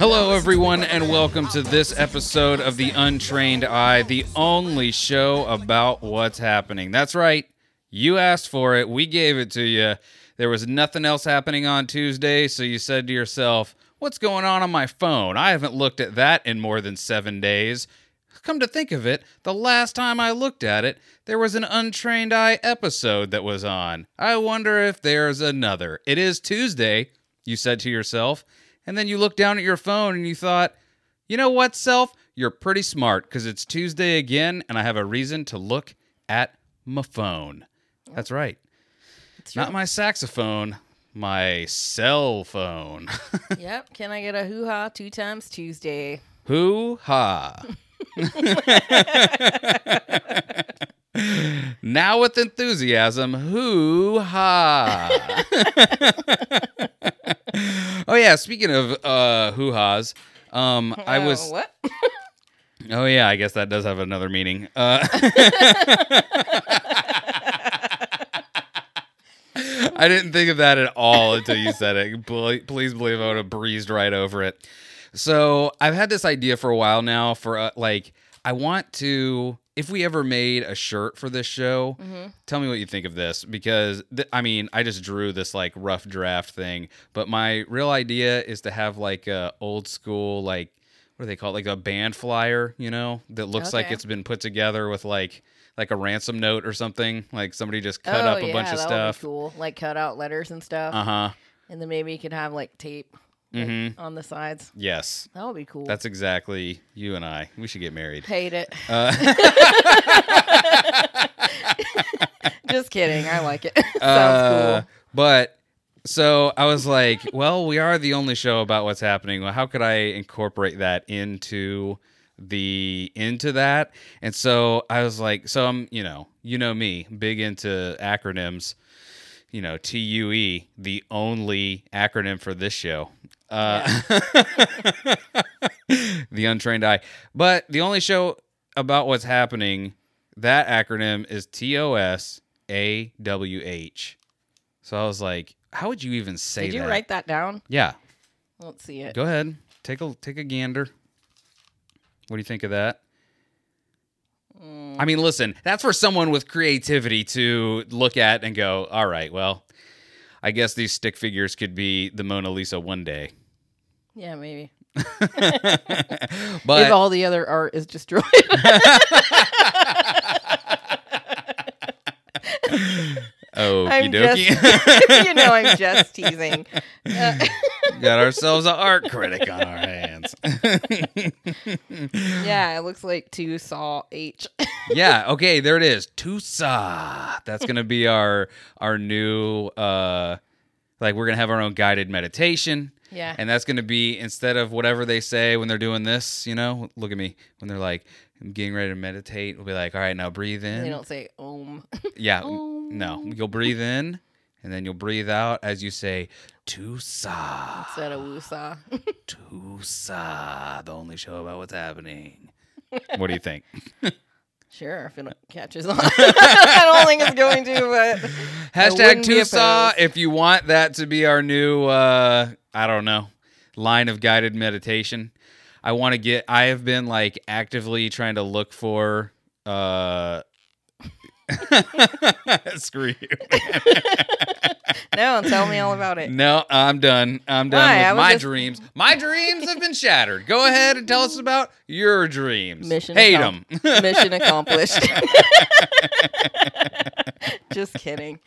Hello, everyone, and welcome to this episode of The Untrained Eye, the only show about what's happening. That's right. You asked for it. We gave it to you. There was nothing else happening on Tuesday, so you said to yourself, What's going on on my phone? I haven't looked at that in more than seven days. Come to think of it, the last time I looked at it, there was an Untrained Eye episode that was on. I wonder if there's another. It is Tuesday, you said to yourself, and then you looked down at your phone and you thought, you know what, self? You're pretty smart because it's Tuesday again, and I have a reason to look at my phone. That's right. Not my saxophone, my cell phone. yep. Can I get a hoo ha two times Tuesday? Hoo ha. now with enthusiasm, hoo ha. oh yeah, speaking of uh hoo ha's, um I Uh, was what? Oh yeah, I guess that does have another meaning. Uh I didn't think of that at all until you said it. Please believe I would have breezed right over it. So I've had this idea for a while now. For uh, like, I want to. If we ever made a shirt for this show, tell me what you think of this because th- I mean, I just drew this like rough draft thing, but my real idea is to have like a old school like what do they call it? Like a band flyer, you know, that looks like it's been put together with like like a ransom note or something. Like somebody just cut oh, up a yeah, bunch of stuff. Cool. Like cut out letters and stuff. Uh huh. And then maybe you could have like tape Mhm. on the sides. Yes, That would be cool. that's exactly you and I. We should get married. Hate it. Uh, Just kidding. I like it. Sounds uh, cool. But so I was like, well, we are the only show about what's happening. Well, how could I incorporate that into the into that? And so I was like, so I'm, you know, you know me, big into acronyms. You know, TUE, the only acronym for this show. Uh, the untrained eye. But the only show about what's happening, that acronym is T O S A W H. So I was like, how would you even say that? Did you that? write that down? Yeah. Let's see it. Go ahead. Take a take a gander. What do you think of that? Mm. I mean, listen, that's for someone with creativity to look at and go, all right, well, I guess these stick figures could be the Mona Lisa one day. Yeah, maybe. but if all the other art is destroyed. Oh, I'm just, you know, I'm just teasing. Uh, Got ourselves an art critic on our hands. yeah, it looks like two saw H. yeah, okay, there it is. Tusa. That's gonna be our our new uh like we're gonna have our own guided meditation. Yeah. And that's gonna be instead of whatever they say when they're doing this, you know, look at me. When they're like, I'm getting ready to meditate, we'll be like, all right, now breathe in. they don't say om. Yeah. Om. No. You'll breathe in and then you'll breathe out as you say Tusa. Instead of woosah. Tusa, the only show about what's happening. What do you think? Sure, if it catches on. I don't think it's going to, but Hashtag Tusa if you want that to be our new uh I don't know, line of guided meditation. I want to get I have been like actively trying to look for uh screw you. No, tell me all about it. No, I'm done. I'm done Why? With my just- dreams. My dreams have been shattered. Go ahead and tell us about your dreams. Mission Hate accom- them. Mission accomplished. Just kidding.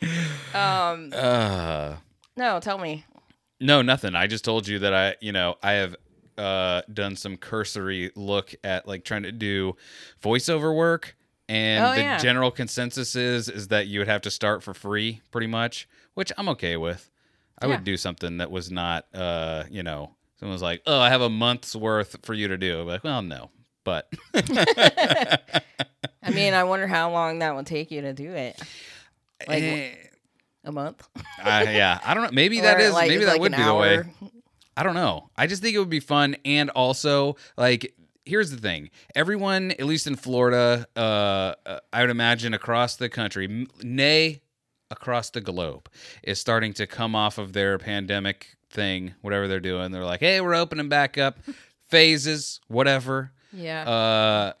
Um, uh, no, tell me. no, nothing. I just told you that I, you know, I have uh, done some cursory look at like trying to do voiceover work, and Oh, the yeah. general consensus is is that you would have to start for free, pretty much, which I'm okay with. I Yeah. would do something that was not, uh, you know, someone's like, "Oh, I have a month's worth for you to do." I'm like, well, no, but I mean, I wonder how long that would take you to do it. Like, Eh, A month? I- yeah, I don't know. Maybe that is like, maybe that like would be the way. I don't know. I just think it would be fun, and also like. Here's the thing: everyone, at least in Florida, uh, uh, I would imagine across the country, nay, across the globe, is starting to come off of their pandemic thing, whatever they're doing. They're like, hey, we're opening back up, phases, whatever. Yeah. Uh,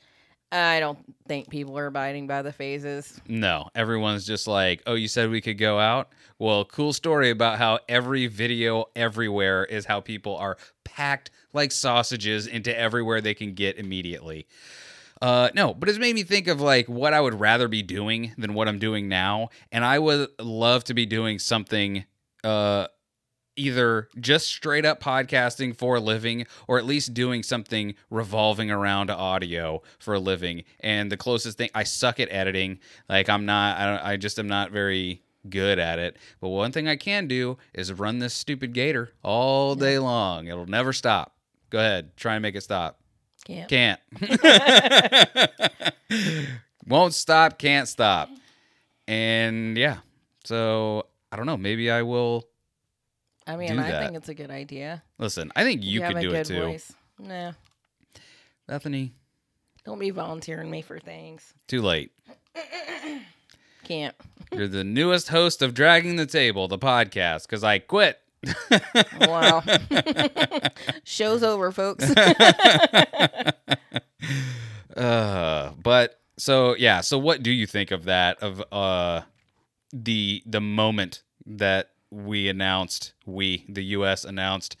I don't think people are abiding by the phases. no, everyone's just like, oh, you said we could go out. Well, cool story about how every video everywhere is how people are packed like sausages into everywhere they can get immediately. Uh, no, but it's made me think of like what I would rather be doing than what I'm doing now, and I would love to be doing something, uh, either just straight up podcasting for a living, or at least doing something revolving around audio for a living. And the closest thing, I suck at editing. Like I'm not, I, don't, I just am not very good at it. But one thing I can do is run this stupid gator all day long. It'll never stop. Go ahead, try and make it stop. Can't. Can't. Won't stop, can't stop. And yeah. So I don't know. Maybe I will I mean, I that. think it's a good idea. listen. I think you, have could do it too. Voice. Nah, Bethany, don't be volunteering me for things. too late. Can't. You're the newest host of Dragging the Table, the podcast, because I quit. Wow. Show's over, folks. Uh, but so yeah. So what do you think of that? Of uh, the the moment that we announced, we the U.S. announced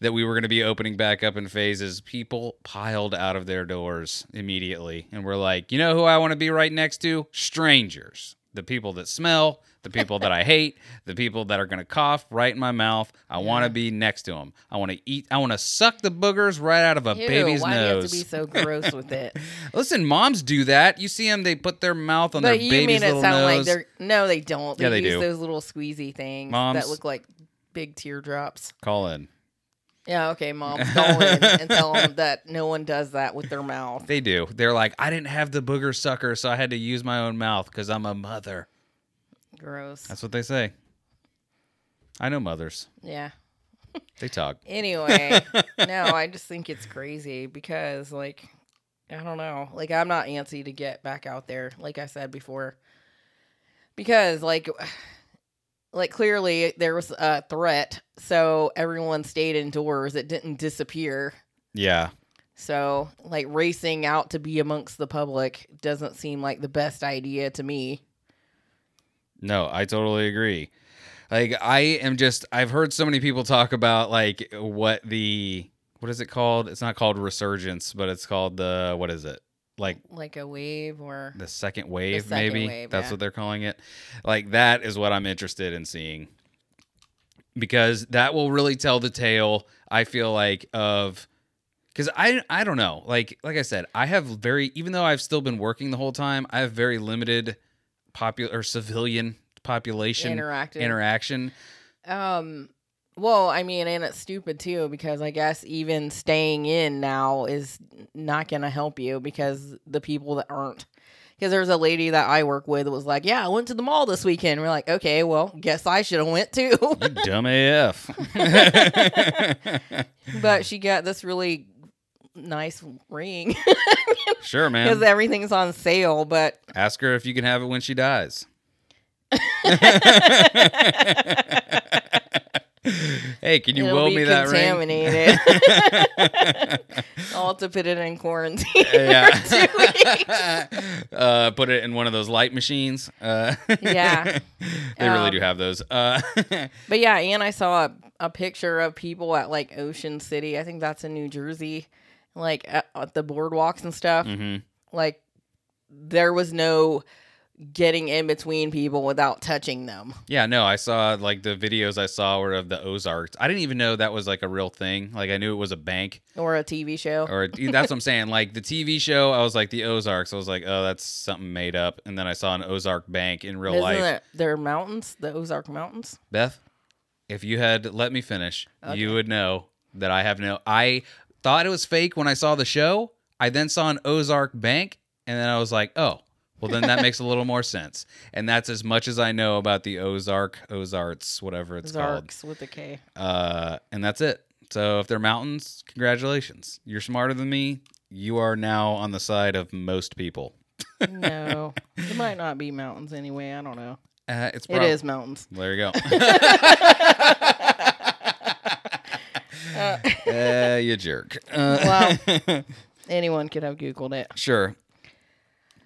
that we were going to be opening back up in phases. People piled out of their doors immediately, and we're like, you know who I want to be right next to? Strangers. The people that smell, the people that I hate, the people that are going to cough right in my mouth. I want to be next to them. I want to eat. I want to suck the boogers right out of a Ew, baby's why nose. do you have to be so gross with it? Listen, moms do that. You see them; they put their mouth on but their you baby's made it little sound like they're no, they don't. They Yeah, they use do. those little squeezy things Moms- that look like big teardrops. Call in. Yeah, okay, mom. call in and tell them that no one does that with their mouth. They do. They're like, I didn't have the booger sucker, so I had to use my own mouth because I'm a mother. Gross. That's what they say. I know mothers. Yeah. They talk. Anyway, no, I just think it's crazy because, like, I don't know. Like, I'm not antsy to get back out there, like I said before. Because, like, like clearly there was a threat, so everyone stayed indoors. It didn't disappear. Yeah. So, like, racing out to be amongst the public doesn't seem like the best idea to me. No, I totally agree. Like I am just I've heard so many people talk about like what the what is it called? It's not called resurgence, but it's called the what is it? Like Like a wave or. the second wave second maybe? wave, that's yeah. what they're calling it. Like that is what i'm interested in seeing. Because that will really tell the tale i feel like of because i i don't know. Like like i said i have very even though i've still been working the whole time i have very limited popular or civilian population interaction. Um, well, I mean, and it's stupid too because I guess even staying in now is not going to help you because the people that aren't. Because there's a lady that I work with that was like, "Yeah, I went to the mall this weekend." We're like, "Okay, well, guess I should have went too." you dumb af but she got this really nice ring sure man. because everything's on sale. But ask her if you can have it when she dies hey can you it'll will be me that ring contaminated. I'll have to put it in quarantine. yeah. uh, put it in one of those light machines. Uh, Yeah. they really Um, do have those. Uh, But yeah, and I saw a, a picture of people at like Ocean City. I think that's in New Jersey, like at, at the boardwalks and stuff. mhm. Like there was no getting in between people without touching them. Yeah, no, I saw like the videos I saw were of the Ozarks. I didn't even know that was like a real thing. Like I knew it was a bank, Or a TV show. or that's what I'm saying. Like the TV show, I was like the Ozarks. I was like, oh, that's something made up. And then I saw an Ozark bank in real Isn't life. it are mountains, the Ozark Mountains? Beth, if you had let me finish, Okay. you would know that I have no. I thought it was fake when I saw the show. I then saw an Ozark bank, and then I was like, oh, well, then that makes a little more sense. And that's as much as I know about the Ozark, Ozarts, whatever it's Zarks with a K. called. Uh, and that's it. So if they're mountains, congratulations. You're smarter than me. You are now on the side of most people. No, it might not be mountains anyway. I don't know. Uh, it's prob- is mountains. There you go. uh, you jerk. Uh, Wow. Anyone could have Googled it. sure.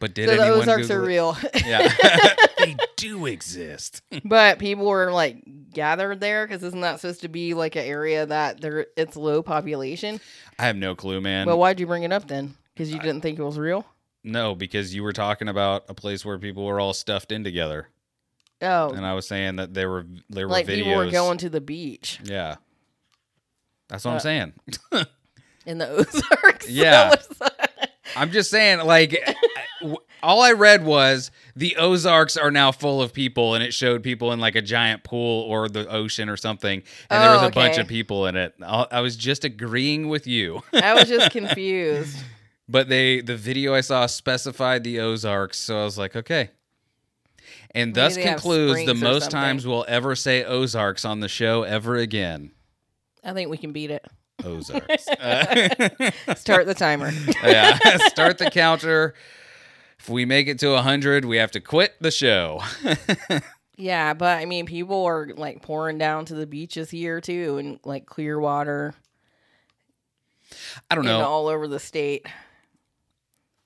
But did So the anyone Ozarks Google are it? real. Yeah, they do exist. but people were like gathered there because isn't that supposed to be like an area that there it's low population? I have no clue, man. But why'd you bring it up then? Because you didn't think it was real? no, because you were talking about a place where people were all stuffed in together, Oh, and I was saying that there were there were like videos. people were going to the beach Yeah, that's what I'm Uh, saying. in the Ozarks. Yeah. I'm just saying, like, all I read was the Ozarks are now full of people, and it showed people in like a giant pool or the ocean or something, and there Oh, was a bunch of people in it. I I was just agreeing with you, I was just confused. but they the video I saw specified the Ozarks, so I was like, okay. And thus concludes the most times we'll ever say Ozarks on the show ever again. I think we can beat it. Ozarks. Uh, Start the timer. yeah, start the counter. If we make it to 100, we have to quit the show. yeah, but I mean, people are like pouring down to the beaches here too, and like Clearwater, I don't know. all over the state.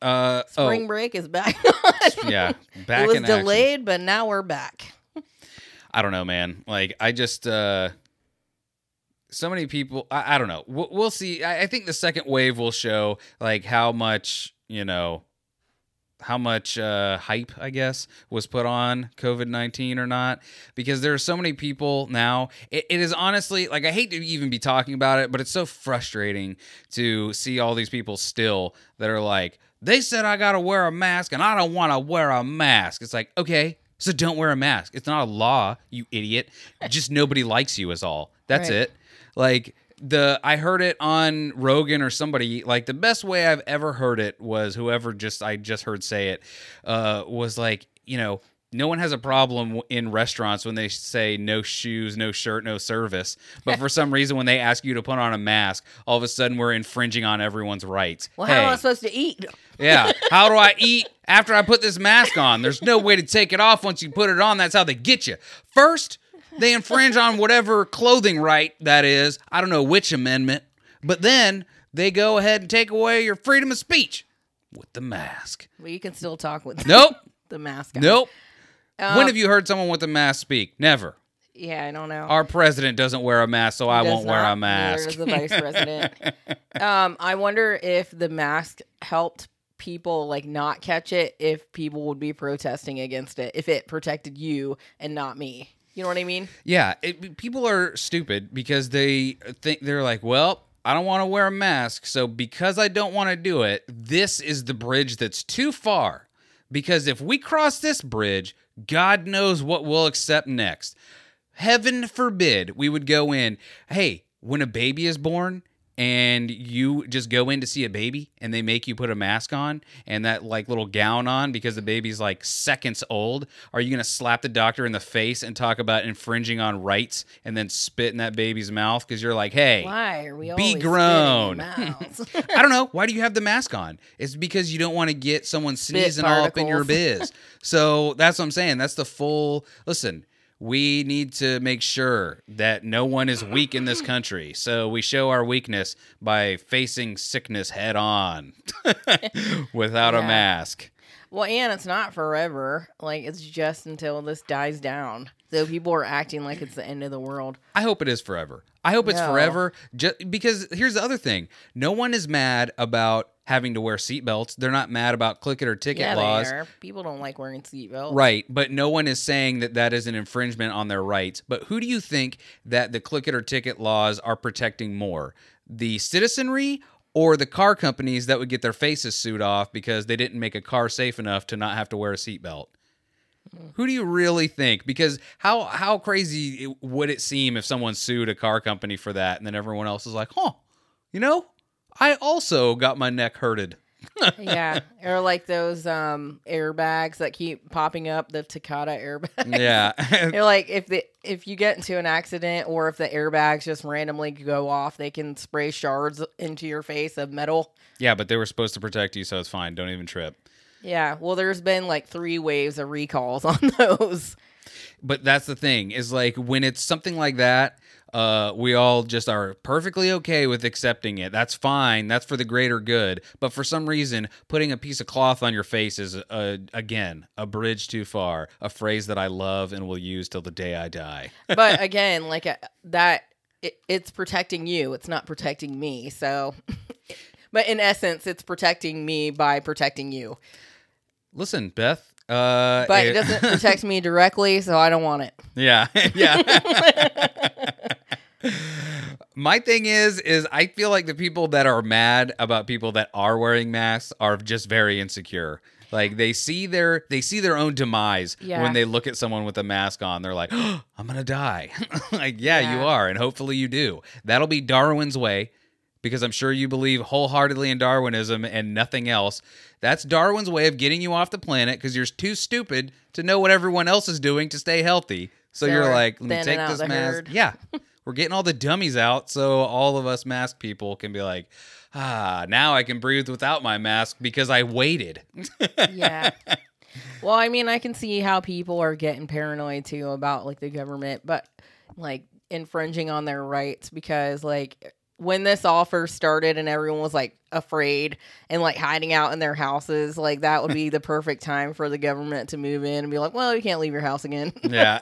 Uh, Spring oh, break is back. yeah, back it was in action. delayed, but now we're back. I don't know, man. Like, I just, uh, so many people, I, I don't know. We'll, we'll see. I, I think the second wave will show, like, how much, you know, how much uh, hype, I guess, was put on COVID 19 or not. Because there are so many people now. It, it is honestly, like, I hate to even be talking about it, but it's so frustrating to see all these people still that are like, they said I got to wear a mask and I don't want to wear a mask. It's like, okay, so don't wear a mask. It's not a law, you idiot. Just nobody likes you, is all. That's Right. it. Like, the I heard it on Rogan or somebody like the best way I've ever heard it was whoever just I just heard say it uh was like you know no one has a problem in restaurants when they say no shoes, no shirt, no service. But for some reason, when they ask you to put on a mask, all of a sudden we're infringing on everyone's rights. Well, how am I supposed to eat? yeah. How do I eat after I put this mask on? There's no way to take it off once you put it on. That's how they get you. First, they infringe on whatever clothing right that is. I don't know which amendment. But then they go ahead and take away your freedom of speech with the mask. Well, you can still talk with Nope. the mask. on. Nope. Um, when have you heard someone with a mask speak? Never. Yeah, I don't know. Our president doesn't wear a mask, so I won't wear a mask. The vice president. um, I wonder if the mask helped people like not catch it. If people would be protesting against it, if it protected you and not me. You know what I mean? Yeah, it, people are stupid because they think they're like, well, I don't want to wear a mask, so because I don't want to do it, this is the bridge that's too far. Because if we cross this bridge, God knows what we'll accept next. Heaven forbid we would go in. Hey, when a baby is born and you just go in to see a baby and they make you put a mask on and that like little gown on because the baby's like seconds old, are you going to slap the doctor in the face and talk about infringing on rights and then spit in that baby's mouth because you're like, hey, Why are we Be grown. I don't know. Why do you have the mask on? It's because you don't want to get someone sneezing all up in your biz. So that's what I'm saying. That's the full. Listen, we need to make sure that no one is weak in this country. So we show our weakness by facing sickness head on without a mask. well, and it's not forever. Like it's just until this dies down. So people are acting like it's the end of the world. I hope it is forever. I hope it's No. forever. Just because here's the other thing: no one is mad about having to wear seatbelts. They're not mad about click it or ticket yeah, laws. they are. People don't like wearing seatbelts. Right, but no one is saying that that is an infringement on their rights. But who do you think that the click it or ticket laws are protecting more? The citizenry or the car companies that would get their faces sued off because they didn't make a car safe enough to not have to wear a seatbelt? Hmm. Who do you really think? Because how how crazy would it seem if someone sued a car company for that, and then everyone else is like, "Huh, you know, I also got my neck hurted." yeah, or like those um airbags that keep popping up, the Takata airbags. Yeah, They're like if the if you get into an accident or if the airbags just randomly go off, they can spray shards into your face of metal. yeah, but they were supposed to protect you, so it's fine. Don't even trip. Yeah, well, there's been like three waves of recalls on those. but that's the thing is like when it's something like that uh, we all just are perfectly okay with accepting it. That's fine. That's for the greater good. But for some reason, putting a piece of cloth on your face is, uh, again, a bridge too far. A phrase that I love and will use till the day I die. but again, like uh, that, it, it's protecting you. It's not protecting me. So, but in essence, it's protecting me by protecting you. Listen, Beth. Uh, But it doesn't protect me directly, so I don't want it. Yeah, yeah. My thing is, is I feel like the people that are mad about people that are wearing masks are just very insecure. Like they see their they see their own demise Yeah. when they look at someone with a mask on. They're like, oh, "I'm gonna die." like, yeah, you are, and hopefully you do. That'll be Darwin's way, because I'm sure you believe wholeheartedly in Darwinism and nothing else. That's Darwin's way of getting you off the planet because you're too stupid to know what everyone else is doing to stay healthy. So, So you're like, let me take this mask. herd. Yeah. We're getting all the dummies out so all of us mask people can be like, ah, now I can breathe without my mask because I waited. yeah. Well, I mean, I can see how people are getting paranoid too about like the government, but like infringing on their rights because like when this all first started and everyone was like afraid and like hiding out in their houses, like that would be the perfect time for the government to move in and be like, "Well, you can't leave your house again." yeah.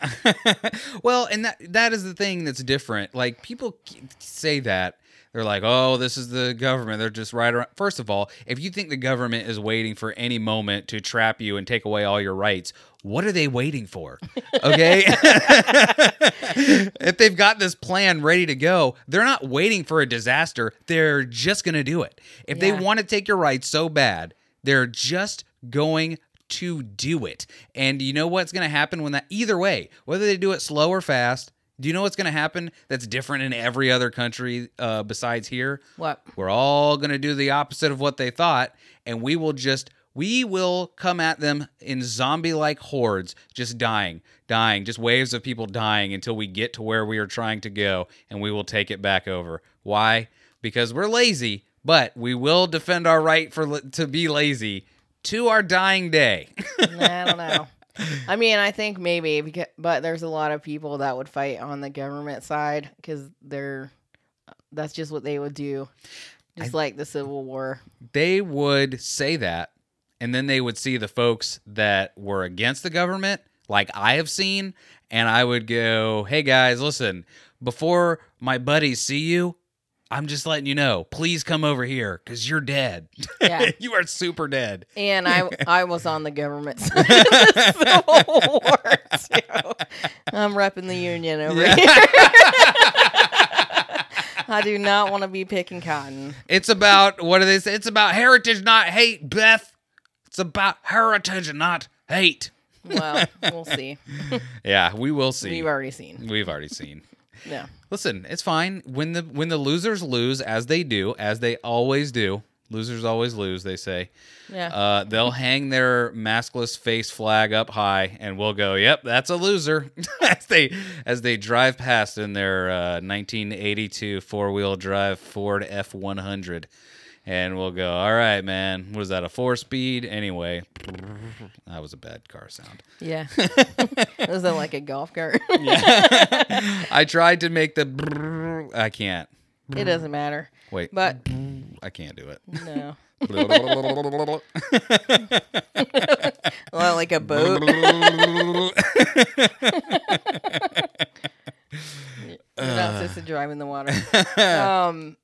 well, and that that is the thing that's different. Like people say that they're like, "Oh, this is the government. They're just right around." First of all, if you think the government is waiting for any moment to trap you and take away all your rights, what are they waiting for? Okay? if they've got this plan ready to go, they're not waiting for a disaster. They're just going to do it. If they want to take your rights so bad, they're just going to do it. And you know what's going to happen when that either way, whether they do it slow or fast, do you know what's going to happen that's different in every other country uh, besides here? what? We're all going to do the opposite of what they thought, and we will just we will come at them in zombie-like hordes, just dying, dying, just waves of people dying until we get to where we are trying to go, and we will take it back over. Why? Because we're lazy, but we will defend our right for to be lazy to our dying day. I don't know. I mean, I think maybe, because, but there's a lot of people that would fight on the government side because they're that's just what they would do, just like the Civil War. they would say that and then they would see the folks that were against the government like i have seen and i would go hey guys listen before my buddies see you i'm just letting you know please come over here because you're dead Yeah. you are super dead And I I was on the government side of the Civil War too. I'm repping the Union over Yeah. here. I do not want to be picking cotton. it's about what do they say it's about heritage not hate beth it's about heritage and not hate Well, we'll see. yeah we will see We've already seen. we've already seen Yeah. Listen, it's fine. When the when the losers lose, as they do, as they always do, losers always lose. They say. Yeah. Uh, they'll hang their maskless face flag up high, and we'll go, "Yep, that's a loser." as they as they drive past in their uh, 1982 four wheel drive Ford F100, and we'll go, "All right, man. Was that a four speed?" Anyway, that was a bad car sound. yeah. was it like a golf cart? Yeah. I tried to make the. I can't. it doesn't matter. Wait, But I can't do it. no. Well, like a boat. You're not supposed to drive in the water. Um,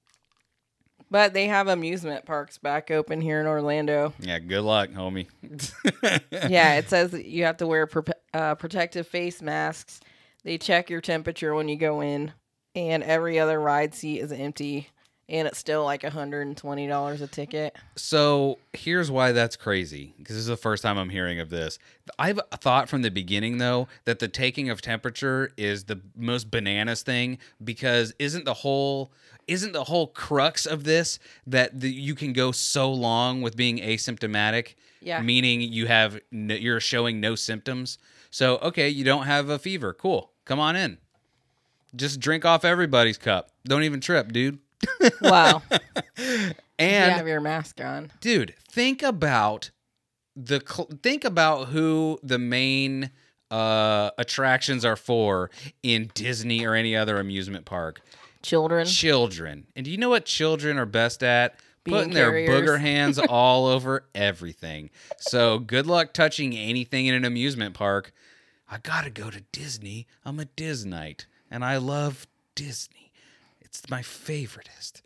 but they have amusement parks back open here in Orlando. yeah, good luck, homie. Yeah, it says that you have to wear pro- uh, protective face masks. They check your temperature when you go in, and every other ride seat is empty, and it's still like $120 a ticket. So here's why that's crazy because this is the first time I'm hearing of this. I've thought from the beginning though that the taking of temperature is the most bananas thing because isn't the whole isn't the whole crux of this that the, you can go so long with being asymptomatic, Yeah. meaning you have no, you're showing no symptoms. So okay, you don't have a fever, cool, come on in. Just drink off everybody's cup. Don't even trip, dude. Wow. And you have your mask on. dude think about the cl- think about who the main uh, attractions are for in Disney or any other amusement park? Children. Children. And do you know what children are best at? Being Putting their booger hands all over everything. So good luck touching anything in an amusement park. I gotta go to Disney. I'm a Disneyite, and I love Disney. It's my favoriteest.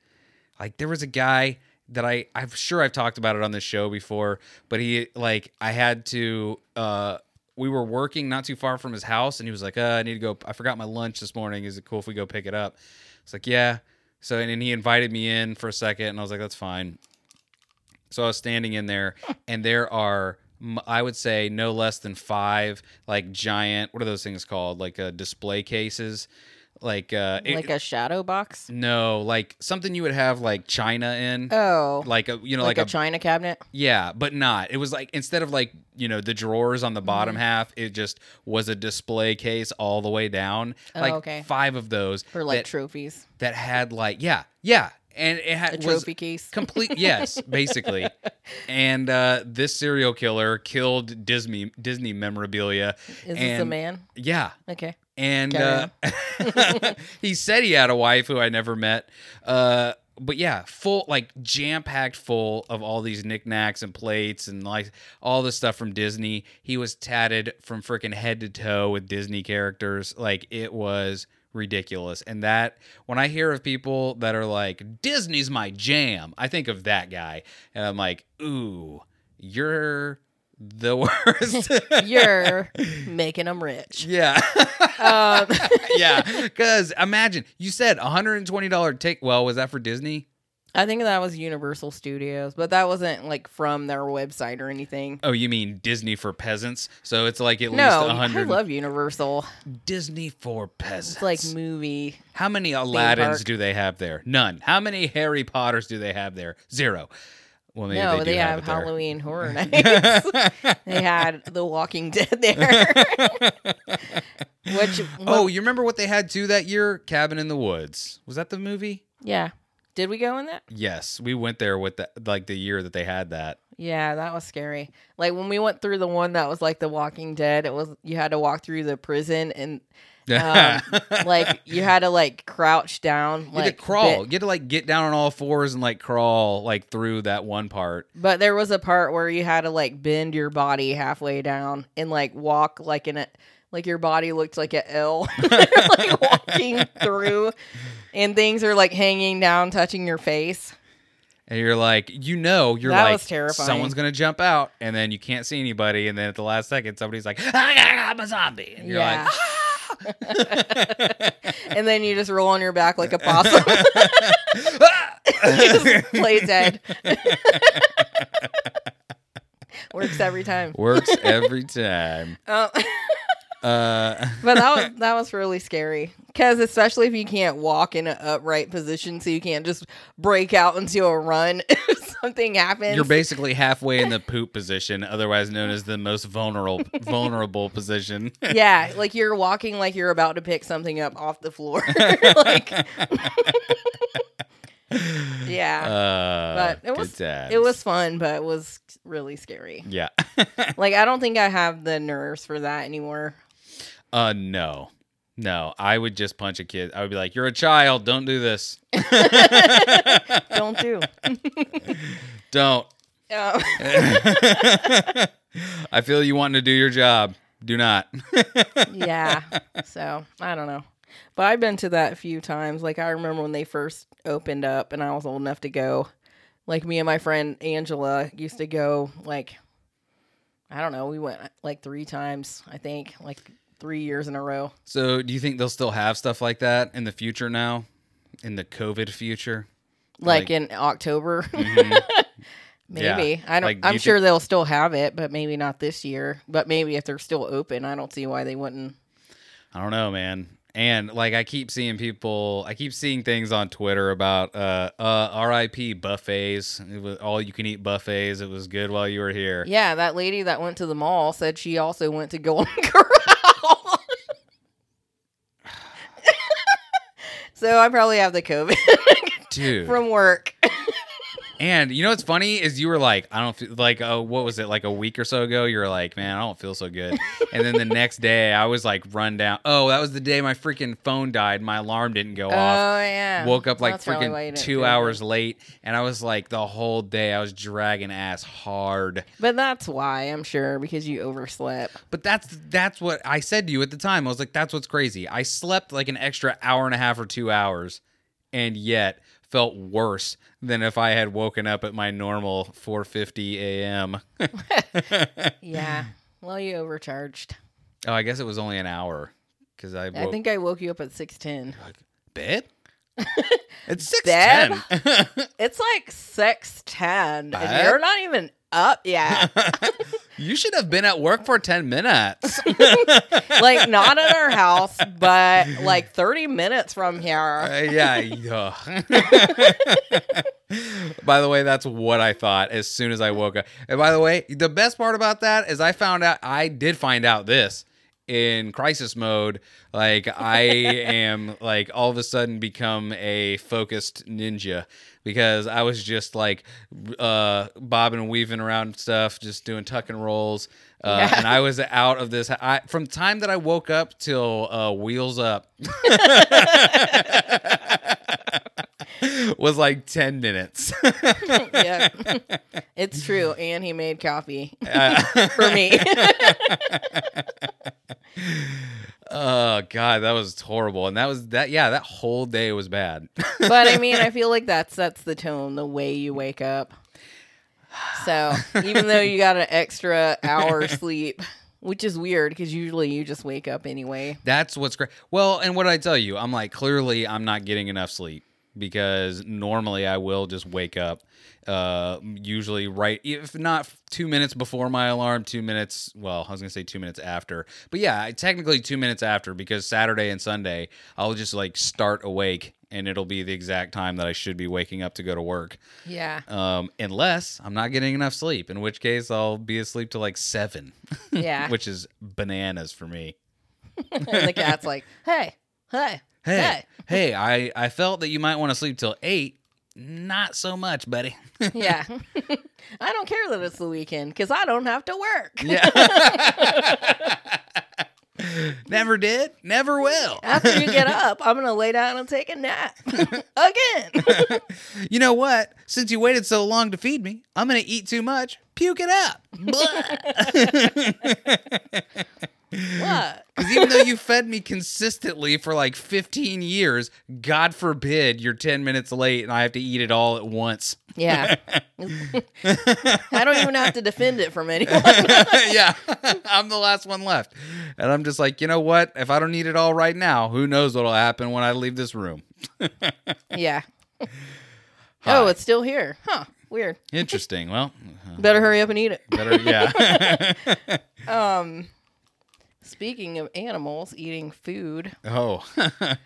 Like there was a guy that I I'm sure I've talked about it on this show before, but he like I had to uh we were working not too far from his house and he was like, uh, I need to go I forgot my lunch this morning. Is it cool if we go pick it up? It's like, yeah. So and, and he invited me in for a second and I was like, that's fine. So I was standing in there and there are I would say no less than five like giant what are those things called? Like uh, display cases. Like uh it- like a shadow box. no, like something you would have like China in. Oh, like a you know like, like, a, china cabinet. yeah, but not. It was like instead of like, you know, the drawers on the bottom Mm-hmm. half, it just was a display case all the way down. Oh, like okay. five of those For like that, trophies, that had like yeah, yeah. And it a had was trophy case. complete yes, basically. and uh this serial killer killed Disney Disney memorabilia. Is this a man? Yeah. Okay. And uh, he said he had a wife who I never met. Uh, but yeah, full like jam packed full of all these knickknacks and plates and like all the stuff from Disney. He was tatted from freaking head to toe with Disney characters. Like it was ridiculous. And that when I hear of people that are like Disney's my jam, I think of that guy, and I'm like, ooh, you're the worst. You're making them rich. yeah. Um, yeah, because imagine you said $120 take. Well, was that for Disney? I think that was Universal Studios, but that wasn't like from their website or anything. Oh, you mean Disney for peasants? So it's like at No, least I love Universal. Disney for peasants. It's like movie. How many Aladdins do they have there? None. How many Harry Potters do they have there? Zero. Well, maybe no, they, they, have there. Halloween Horror Nights. they had The Walking Dead there. Which Oh, you remember what they had too that year? Cabin in the Woods. Was that the movie? yeah. Did we go in that? Yes, we went there with that like the year that they had that. Yeah, that was scary. Like when we went through the one that was like The Walking Dead, it was you had to walk through the prison and um, like you had to like crouch down, you like had to crawl. bit- You had to like get down on all fours and like crawl like through that one part. But there was a part where you had to like bend your body halfway down and like walk like in a like your body looked like a L, like walking through, and things are like hanging down, touching your face. And you're like, you know, you're That like, someone's gonna jump out, and then you can't see anybody, and then at the last second, somebody's like, I'm a zombie, and you're Yeah. like, and then you just roll on your back like a possum. just play dead. Works every time. works every time. Uh, Uh, but that was that was really scary because especially if you can't walk in an upright position, so you can't just break out into a run if something happens. you're basically halfway in the poop position, otherwise known as the most vulnerable vulnerable position. yeah, like you're walking like you're about to pick something up off the floor. like, yeah, Uh, but it was times. it was fun, but it was really scary. yeah. Like I don't think I have the nerves for that anymore. Uh, no, no, I would just punch a kid. I would be like, "You're a child. Don't do this. Don't do. Don't." Um, I feel you wanting to do your job. Do not. yeah. So I don't know. But I've been to that a few times. Like I remember when they first opened up and I was old enough to go. Like me and my friend Angela used to go like I don't know, we went like three times, I think, like three years in a row. so, do you think they'll still have stuff like that in the future now? In the COVID future? Like, Like- in October. Mhm. maybe. I don't. Like, I'm you sure they'll still have it, but maybe not this year. But maybe if they're still open, I don't see why they wouldn't. I don't know, man. And like I keep seeing people, I keep seeing things on Twitter about uh, uh, RIP buffets. It was all you can eat buffets. It was good while you were here. Yeah, that lady that went to the mall said she also went to Golden Corral. So I probably have the COVID Dude, from work. And you know what's funny is you were like, I don't feel like, oh, what was it, like a week or so ago? You were like, man, I don't feel so good. and then the next day, I was like, run down. Oh, that was the day my freaking phone died. My alarm didn't go Oh off. Oh yeah. Woke up like That's probably why you freaking two hours late, and I was like, the whole day, I was dragging ass hard. But that's why I'm sure because you overslept. But that's that's what I said to you at the time. I was like, that's what's crazy. I slept like an extra hour and a half or two hours, and yet felt worse than if I had woken up at my normal 4:50 a.m. Yeah. Well, you overcharged. oh, I guess it was only an hour because I, I think I woke you up at six ten. bed. it's six ten. It's like six ten, and you're not even up yet. you should have been at work for ten minutes. like not at our house, but like thirty minutes from here. Uh, yeah. yeah. by the way, that's what I thought as soon as I woke up. And by the way, the best part about that is I found out I did find out this in crisis mode. Like I am like all of a sudden become a focused ninja because I was just like uh bobbing and weaving around stuff, just doing tuck and rolls. Uh, Yeah. and I was out of this I, from time that I woke up till uh, wheels up was like 10 minutes. yeah, it's true. And he made coffee Uh, for me. oh god, that was horrible. And that was that yeah, that whole day was bad. but I mean, I feel like that sets the tone the way you wake up. So even though you got an extra hour sleep, which is weird because usually you just wake up anyway. That's what's great. Well, and what did I tell you? I'm like clearly I'm not getting enough sleep because normally I will just wake up uh usually right if not 2 minutes before my alarm, 2 minutes, well, I was going to say 2 minutes after. But yeah, I- technically 2 minutes after because Saturday and Sunday I'll just like start awake and it'll be the exact time that I should be waking up to go to work. Yeah, Um, unless I'm not getting enough sleep, in which case I'll be asleep till like seven, yeah. which is bananas for me. and the cat's like, "Hey, hey, Hey, hey." I, I felt that you might want to sleep till eight. Not so much, buddy. Yeah. I don't care that it's the weekend because I don't have to work. yeah. never did, never will. After you get up, I'm going to lay down and take a nap again. You know what? Since you waited so long to feed me, I'm gonna eat too much. Puke it up. What? Because even though you fed me consistently for like 15 years, God forbid you're 10 minutes late and I have to eat it all at once. Yeah. I don't even have to defend it from anyone. yeah, I'm the last one left. And I'm just like, you know what? If I don't eat it all right now, who knows what'll happen when I leave this room? yeah. Hi. Oh, it's still here. Huh. Weird. Interesting. Well, uh, Better hurry up and eat it. better, yeah. Um, speaking of animals eating food, oh, the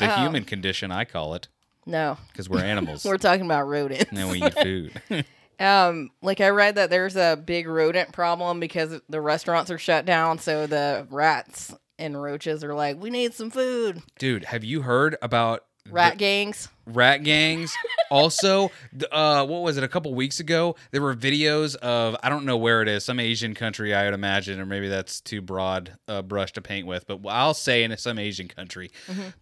Oh. human condition, I call it, no, because we're animals we're talking about rodents. and we eat food. Um, like I read that there's a big rodent problem because the restaurants are shut down, so the rats and roaches are like, we need some food. Dude, have you heard about Rat the- gangs. rat gangs. also, uh, what was it? A couple weeks ago, there were videos of I don't know where it is, some Asian country, I would imagine, or maybe that's too broad a brush to paint with, but I'll say in some Asian country.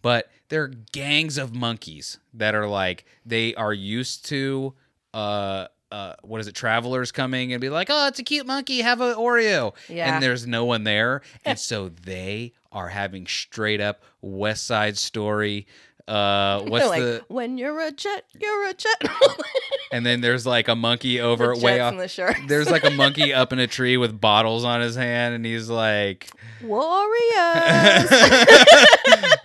But there are gangs of monkeys that are like they are used to. Uh, uh, what is it? Travelers coming and be like, "Oh, it's a cute monkey. Have a Oreo." Yeah. And there's no one there, and so they are having straight up West Side Story. Uh, what's like, the when you're a jet, you're a jet. and then there's like a monkey over the way off. the. There's like a monkey up in a tree with bottles on his hand, and he's like, warriors.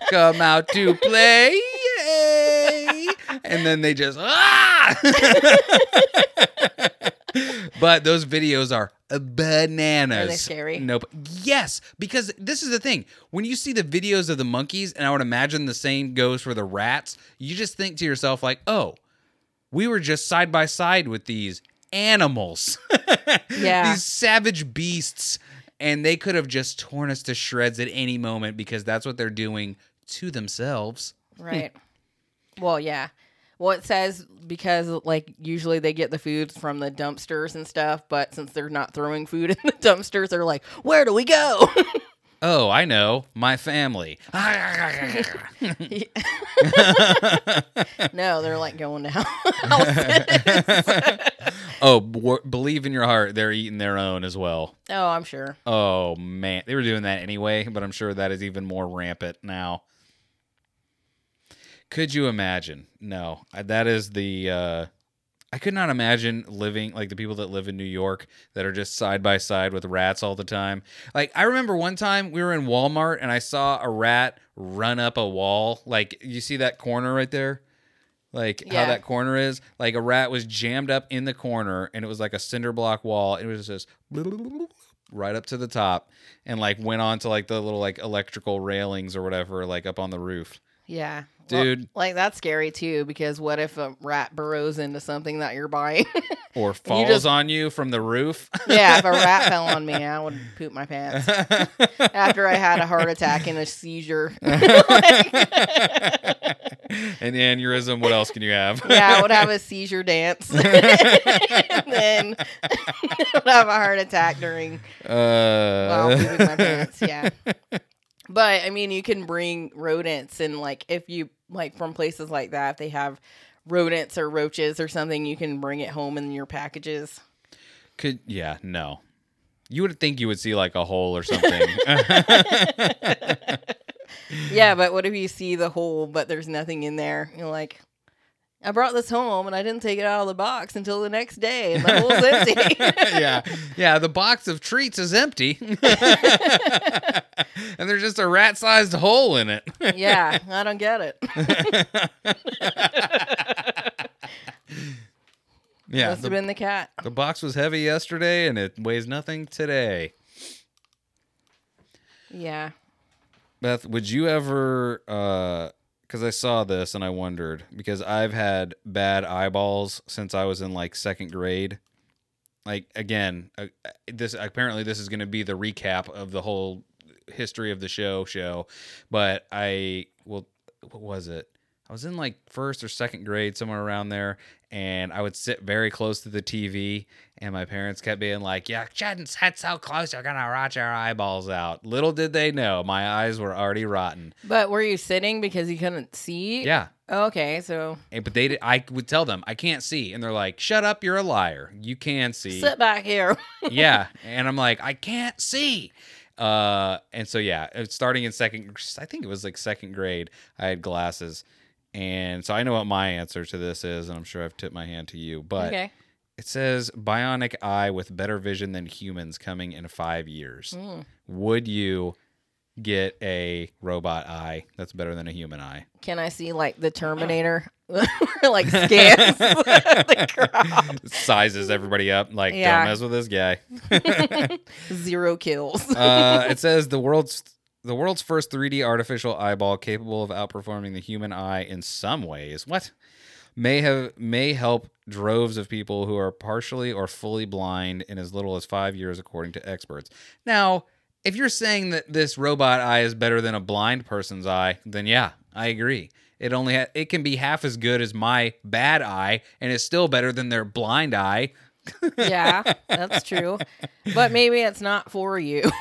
"Come out to play!" yay." And then they just ah. But those videos are bananas. Are they scary? Nope. Yes, because this is the thing. When you see the videos of the monkeys, and I would imagine the same goes for the rats, you just think to yourself like, "Oh, we were just side by side with these animals. Yeah. These savage beasts. And they could have just torn us to shreds at any moment because that's what they're doing to themselves. right. Well, yeah. Well, it says because like usually they get the food from the dumpsters and stuff, but since they're not throwing food in the dumpsters, they're like, "Where do we go?" Oh, I know. My family. no, they're like going to houses. oh, b- believe in your heart, they're eating their own as well. oh, I'm sure. Oh man, they were doing that anyway, but I'm sure that is even more rampant now. Could you imagine? No, that is the. Uh, I could not imagine living like the people that live in New York that are just side by side with rats all the time. Like I remember one time we were in Walmart and I saw a rat run up a wall. Like you see that corner right there? Like how that corner is? Like a rat was jammed up in the corner and it was like a cinder block wall. It was just right up to the top and like went on to like the little like electrical railings or whatever like up on the roof. Yeah. Well, Dude. like that's scary too because what if a rat burrows into something that you're buying? Or falls just- on you from the roof. yeah, if a rat fell on me, I would poop my pants after I had a heart attack and a seizure. An aneurysm. What else can you have? yeah, I would have a seizure dance. and then I would have a heart attack during while Uh, pooping my pants. Yeah. But I mean, you can bring rodents and like if you like from places like that, if they have rodents or roaches or something, you can bring it home in your packages. Could yeah, no. You would think you would see like a hole or something. Yeah, but what if you see the hole but there's nothing in there? You're like, I brought this home and I didn't take it out of the box until the next day and the hole's empty. yeah. Yeah, the box of treats is empty. and there's just a rat-sized hole in it. yeah, I don't get it. yeah. Must The, have been the cat. the box was heavy yesterday and it weighs nothing today. Yeah. Beth, would you ever uh cuz I saw this and I wondered because I've had bad eyeballs since I was in like second grade. Like again, uh, this apparently this is going to be the recap of the whole history of the show show, but I well what was it? I was in like first or second grade somewhere around there and I would sit very close to the TV and my parents kept being like, "Yeah, shouldn't sit so close, you're going to rot your eyeballs out." Little did they know, my eyes were already rotten. But were you sitting because you couldn't see? Yeah. Okay, so And- But they did, I would tell them, "I can't see." And they're like, "Shut up, you're a liar. You can see." sit back here. yeah. And I'm like, "I can't see." Uh and so yeah, starting in second I think it was like second grade, I had glasses. And so I know what my answer to this is, and I'm sure I've tipped my hand to you. But okay. it says bionic eye with better vision than humans coming in five years. Mm. Would you get a robot eye that's better than a human eye? Can I see like the Terminator? like scans the crowd. Sizes everybody up. Like, Yeah. don't mess with this guy. Zero kills. uh, it says the world's the world's first 3D artificial eyeball capable of outperforming the human eye in some ways. What? May have may help droves of people who are partially or fully blind in as little as five years, according to experts. Now, if you're saying that this robot eye is better than a blind person's eye, then yeah, I agree. It only ha- it can be half as good as my bad eye, and it's still better than their blind eye. Yeah, that's true. But maybe it's not for you.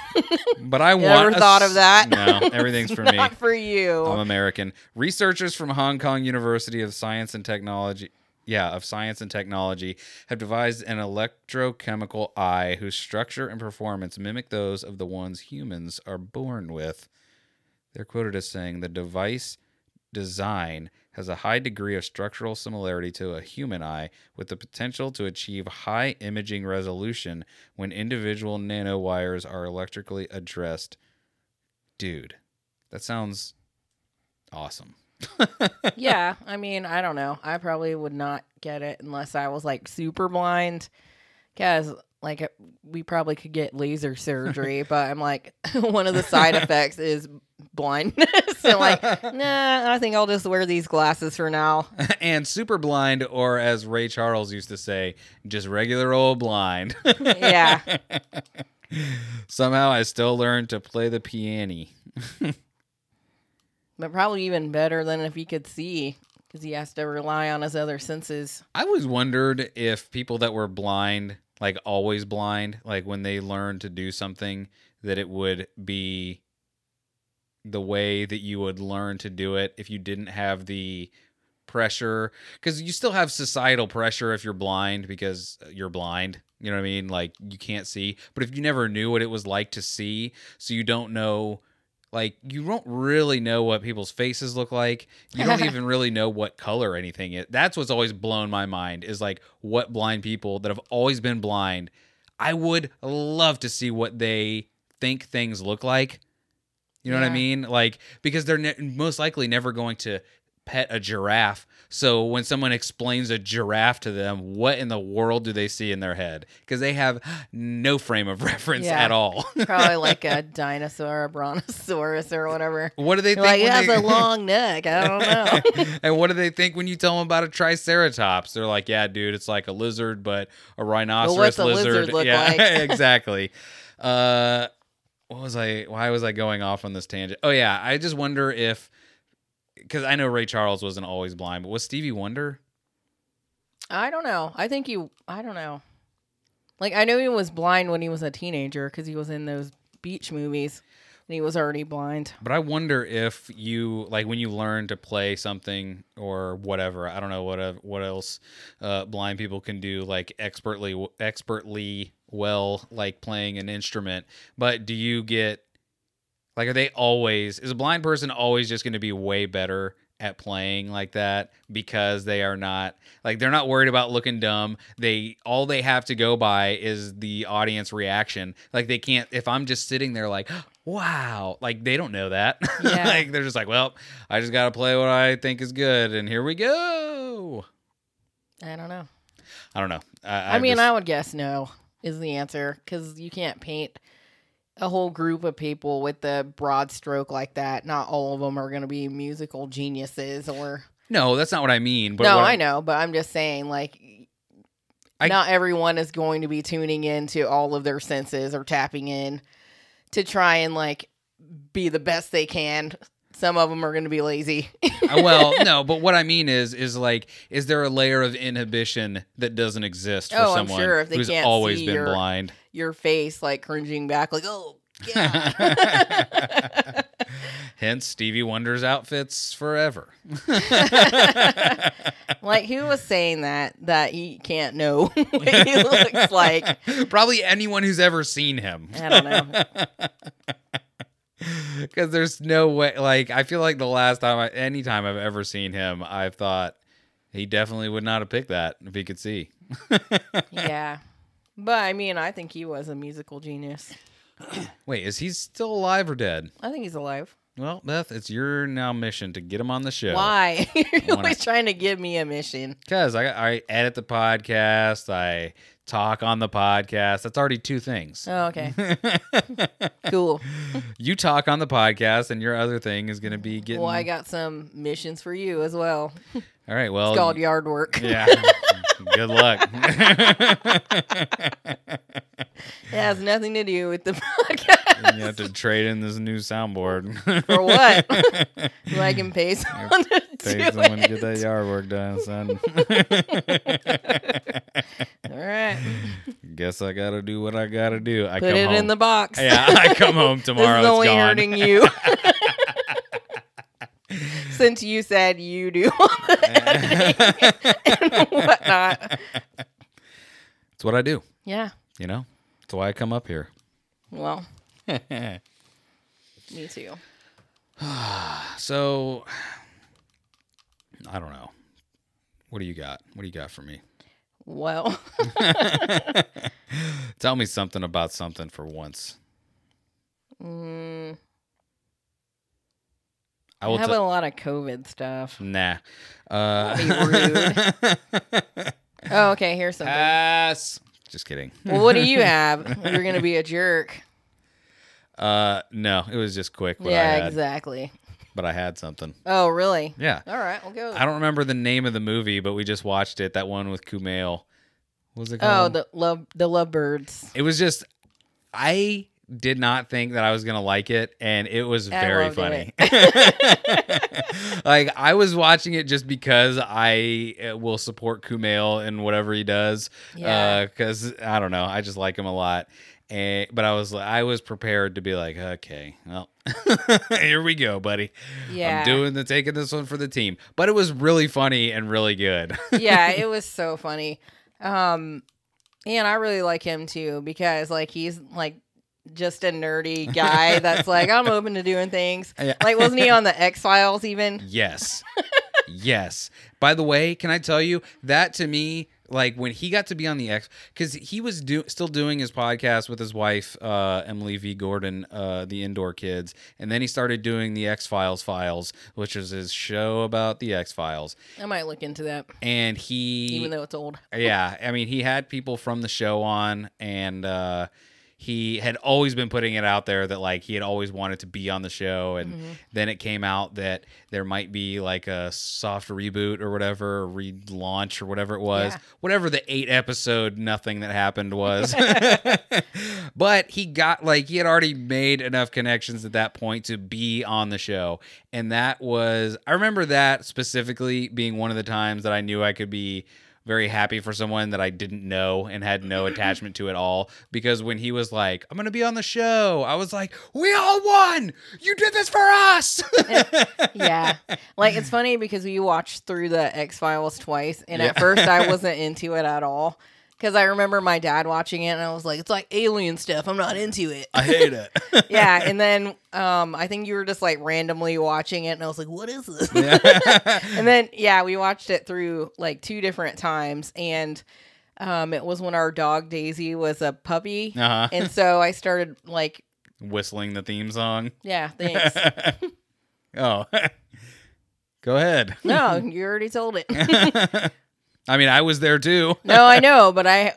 But I want. ever a thought s- of that? No, everything's for me. not for you. I'm American. Researchers from Hong Kong University of Science and Technology, yeah, of Science and Technology, have devised an electrochemical eye whose structure and performance mimic those of the ones humans are born with. They're quoted as saying the device design has a high degree of structural similarity to a human eye with the potential to achieve high imaging resolution when individual nanowires are electrically addressed. Dude, that sounds awesome. yeah, I mean, I don't know. I probably would not get it unless I was like super blind. Because, like, uh, we probably could get laser surgery, but I'm like, one of the side effects is blindness. and, like, nah, I think I'll just wear these glasses for now. and super blind, or as Ray Charles used to say, just regular old blind. Yeah. Somehow I still learned to play the piano. But probably even better than if he could see. because he has to rely on his other senses. I always wondered if people that were blind, like always blind, like when they learn to do something, that it would be the way that you would learn to do it if you didn't have the pressure. Because you still have societal pressure if you're blind because uh, you're blind. You know what I mean? Like you can't see. But if you never knew what it was like to see, so you don't know like you don't really know what people's faces look like. You don't even really know what color anything is. That's what's always blown my mind is like what blind people that have always been blind. I would love to see what they think things look like. You know what i mean? Like because they're ne- most likely never going to pet a giraffe so when someone explains a giraffe to them what in the world do they see in their head because they have no frame of reference Yeah. at all Probably like a dinosaur, a brontosaurus, or whatever. what do they You're think like it has they- a long neck. I don't know. and what do they think when you tell them about a triceratops? They're like, "Yeah, dude, it's like a lizard, but a rhinoceros what's a lizard." lizard look yeah, like? exactly. Uh, what was I? Why was I going off on this tangent? Oh yeah, I just wonder if because I know Ray Charles wasn't always blind, but was Stevie Wonder? I don't know. I think you. I don't know. Like I know he was blind when he was a teenager because he was in those beach movies, and he was already blind. But I wonder if you like when you learn to play something or whatever. I don't know what what else uh, blind people can do like expertly expertly well like playing an instrument. But do you get like are they always is a blind person always just going to be way better at playing like that because they are not like they're not worried about looking dumb. They all they have to go by is the audience reaction. Like they can't if i'm just sitting there like wow like they don't know that. Yeah. like they're just like well i just got to play what i think is good and here we go. I don't know. i don't know. I, I, mean, just- I would guess no is the answer because you can't paint a whole group of people with the broad stroke like that. Not all of them are going to be musical geniuses or. no that's not what i mean but no, I know, but I'm just saying, like, I- not everyone is going to be tuning into all of their senses or tapping in to try and like be the best they can. Some of them are going to be lazy. Uh, well, no, but what I mean is, is like, is there a layer of inhibition that doesn't exist for Oh, I'm someone sure if they who's can't always see been your- blind? Your face like cringing back, like, oh god. Hence, Stevie Wonder's outfits forever. like who was saying that that he can't know what he looks like? Probably anyone who's ever seen him. I don't know. Because there's no way. Like, I feel like the last time, I, any time I've ever seen him, I've thought he definitely would not have picked that if he could see. Yeah. But I mean, I think he was a musical genius. Wait, is he still alive or dead? I think he's alive. Well, Beth, it's your now mission to get him on the show. Why? You're always trying to give me a mission. Because I, I edit the podcast, I talk on the podcast. That's already two things. Oh, okay. cool. you talk on the podcast, and your other thing is going to be getting. Well, I got some missions for you as well. All right. Well, It's called yard work. yeah. Good luck. It has nothing to do with the podcast. you have to trade in this new soundboard. For what? so I can pay someone to Pay do someone to get that yard work done, son. All right. Guess I gotta do what I gotta do. I Put it home. in the box. yeah, I come home tomorrow. this is it's only hurting you. Since you said you do all the editing and whatnot. It's what I do. Yeah. You know, that's why I come up here. Well, me too. So, I don't know. What do you got? What do you got for me? Well, Tell me something about something for once. mm, I will. have tell- a lot of COVID stuff. nah. Uh, Be Oh, okay. Here's something. Pass. Just kidding. well, what do you have? You're gonna be a jerk. Uh, no, it was just quick. What I yeah, exactly. But I had something. Oh, really? Yeah. All right, we'll go. I don't remember the name of the movie, but we just watched it. That one with Kumail. What was it Oh, the love, the lovebirds. it was just I did not think that I was gonna like it, and it was I very funny. like I was watching it just because I uh, will support Kumail and whatever he does. Yeah. Because I don't know, I just like him a lot. And, but I was I was prepared to be like, okay, well, here we go, buddy. Yeah. I'm doing the taking this one for the team. But it was really funny and really good. yeah, it was so funny. Um, and I really like him too because like he's like just a nerdy guy that's like I'm open to doing things. Yeah. Like wasn't he on the X Files even? Yes. yes. By the way, can I tell you that to me, like when he got to be on the X, because he was do- still doing his podcast with his wife, uh, Emily V. Gordon, uh, the Indoor Kids, and then he started doing the X Files Files, which is his show about the X Files. I might look into that, And he, even though it's old. yeah, I mean, he had people from the show on, and uh, he had always been putting it out there that like he had always wanted to be on the show, and Mm-hmm. then it came out that there might be like a soft reboot or whatever, or relaunch or whatever it was, Yeah. whatever the eight episode nothing that happened was. but he got like he had already made enough connections at that point to be on the show, and that was I remember that specifically being one of the times that I knew I could be very happy for someone that I didn't know and had no attachment to at all. Because when he was like, I'm going to be on the show, I was like, we all won. You did this for us. Yeah, like it's funny because we watched through the X Files twice, and at first I wasn't into it at all. Because I remember my dad watching it, and I was like, "It's like alien stuff. I'm not into it." I hate it. yeah, and then um, I think you were just like randomly watching it, and I was like, "What is this?" and then yeah, we watched it through like two different times, and um, it was when our dog Daisy was a puppy, Uh-huh. and so I started like, Whistling the theme song. yeah, thanks. oh. Go ahead. no, you already told it. I mean, I was there too. no, I know, but I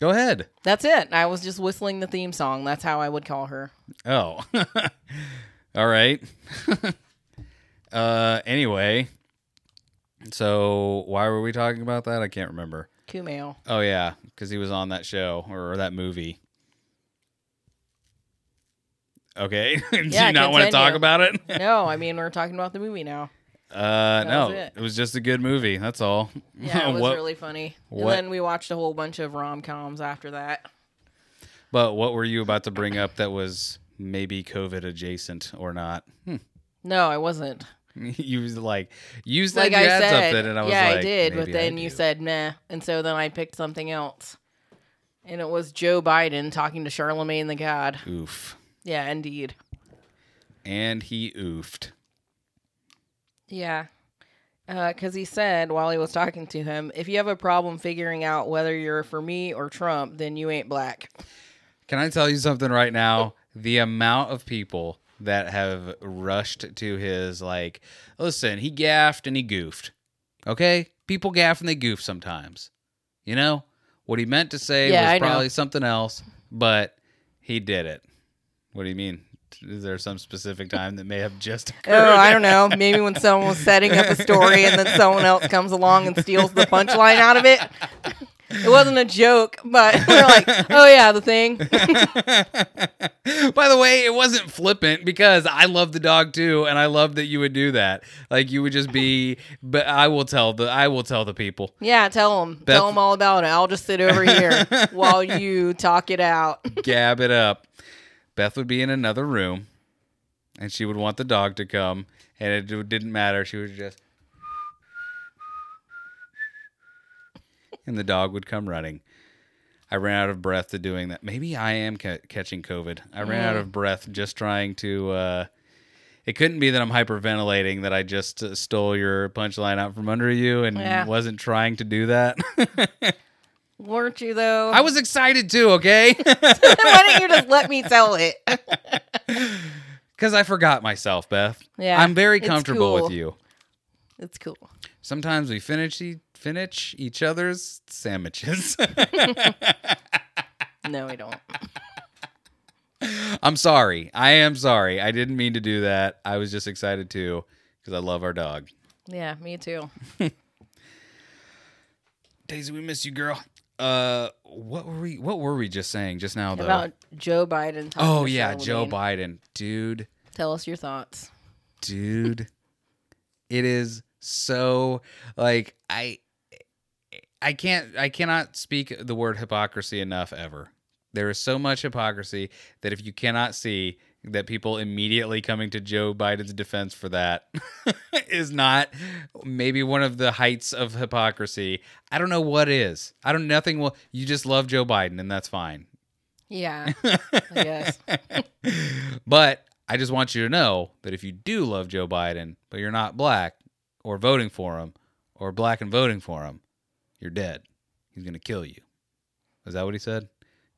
Go ahead. that's it. I was just whistling the theme song. That's how I would call her. Oh. All right. uh anyway. So why were we talking about that? I can't remember. Kumail. Oh yeah, cuz he was on that show or, that movie. Okay. Do Yeah, you not want to talk continue. about it? No, I mean we're talking about the movie now. Uh no. was It. it. was just a good movie. That's all. Yeah, it was what, really funny. what- And then we watched a whole bunch of rom coms after that. But what were you about to bring up that was maybe COVID adjacent or not? Hmm. No, I wasn't. you was like you said like you I had said, something, and I was yeah, like, I did, but then you said nah, and so then I picked something else, and it was Joe Biden talking to Charlemagne the God. oof, Yeah, indeed. and he oofed. Yeah, uh, because he said while he was talking to him, if you have a problem figuring out whether you're for me or Trump, then you ain't black. Can I tell you something right now? The amount of people that have rushed to his like, listen, he gaffed and he goofed. Okay, people gaff and they goof sometimes. You know what he meant to say Yeah, was I know. probably something else, but he did it. What do you mean? Is there some specific time that may have just occurred? Oh, I don't know. Maybe when someone was setting up a story and then someone else comes along and steals the punchline out of it. It wasn't a joke, but we're like, oh yeah, the thing. By the way, it wasn't flippant because I love the dog too, and I love that you would do that. Like you would just be, but I will tell the I will tell the people. Yeah, tell them. Beth- Tell them all about it. I'll just sit over here while you talk it out. Gab it up. Beth would be in another room, and she would want the dog to come, and it didn't matter. She would just, and the dog would come running. I ran out of breath to doing that. Maybe I am ca- catching COVID. I ran out of breath just trying to. Uh, it couldn't be that I'm hyperventilating that I just uh, stole your punchline out from under you and Yeah. wasn't trying to do that. Weren't you though? I was excited too. Okay. Why don't you just let me tell it? Because I forgot myself, Beth. Yeah, I'm very comfortable with you. It's cool. Sometimes we finish e- finish each other's sandwiches. No, we don't. I'm sorry. I am sorry. I didn't mean to do that. I was just excited too because I love our dog. Yeah, me too. Daisy, we miss you, girl. Uh, what were we? What were we just saying just now? Though. About Joe Biden. oh yeah, Joe Charlemagne. Biden, dude, Tell us your thoughts. dude. it is so like I, I can't, I cannot speak the word hypocrisy enough ever. There is so much hypocrisy that if you cannot see that people immediately coming to Joe Biden's defense for that is not maybe one of the heights of hypocrisy. I don't know what is. I don't nothing will you just love Joe Biden and that's fine. Yeah, I guess. but I just want you to know that if you do love Joe Biden, but you're not black or voting for him or black and voting for him, you're dead. He's going to kill you. Is that what he said?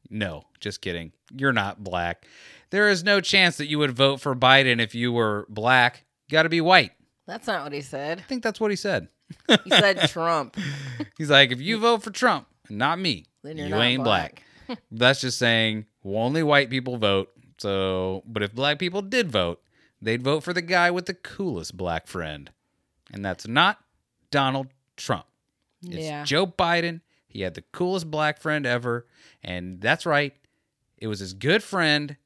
No, just kidding. You're not black. There is no chance that you would vote for Biden if you were black. You got to be white. That's not what he said. I think that's what he said. He said Trump. He's like, if you vote for Trump, not me, you not ain't black. That's just saying only white people vote. So, but if black people did vote, they'd vote for the guy with the coolest black friend, and that's not Donald Trump. It's Yeah. Joe Biden. He had the coolest black friend ever, and that's right. It was his good friend,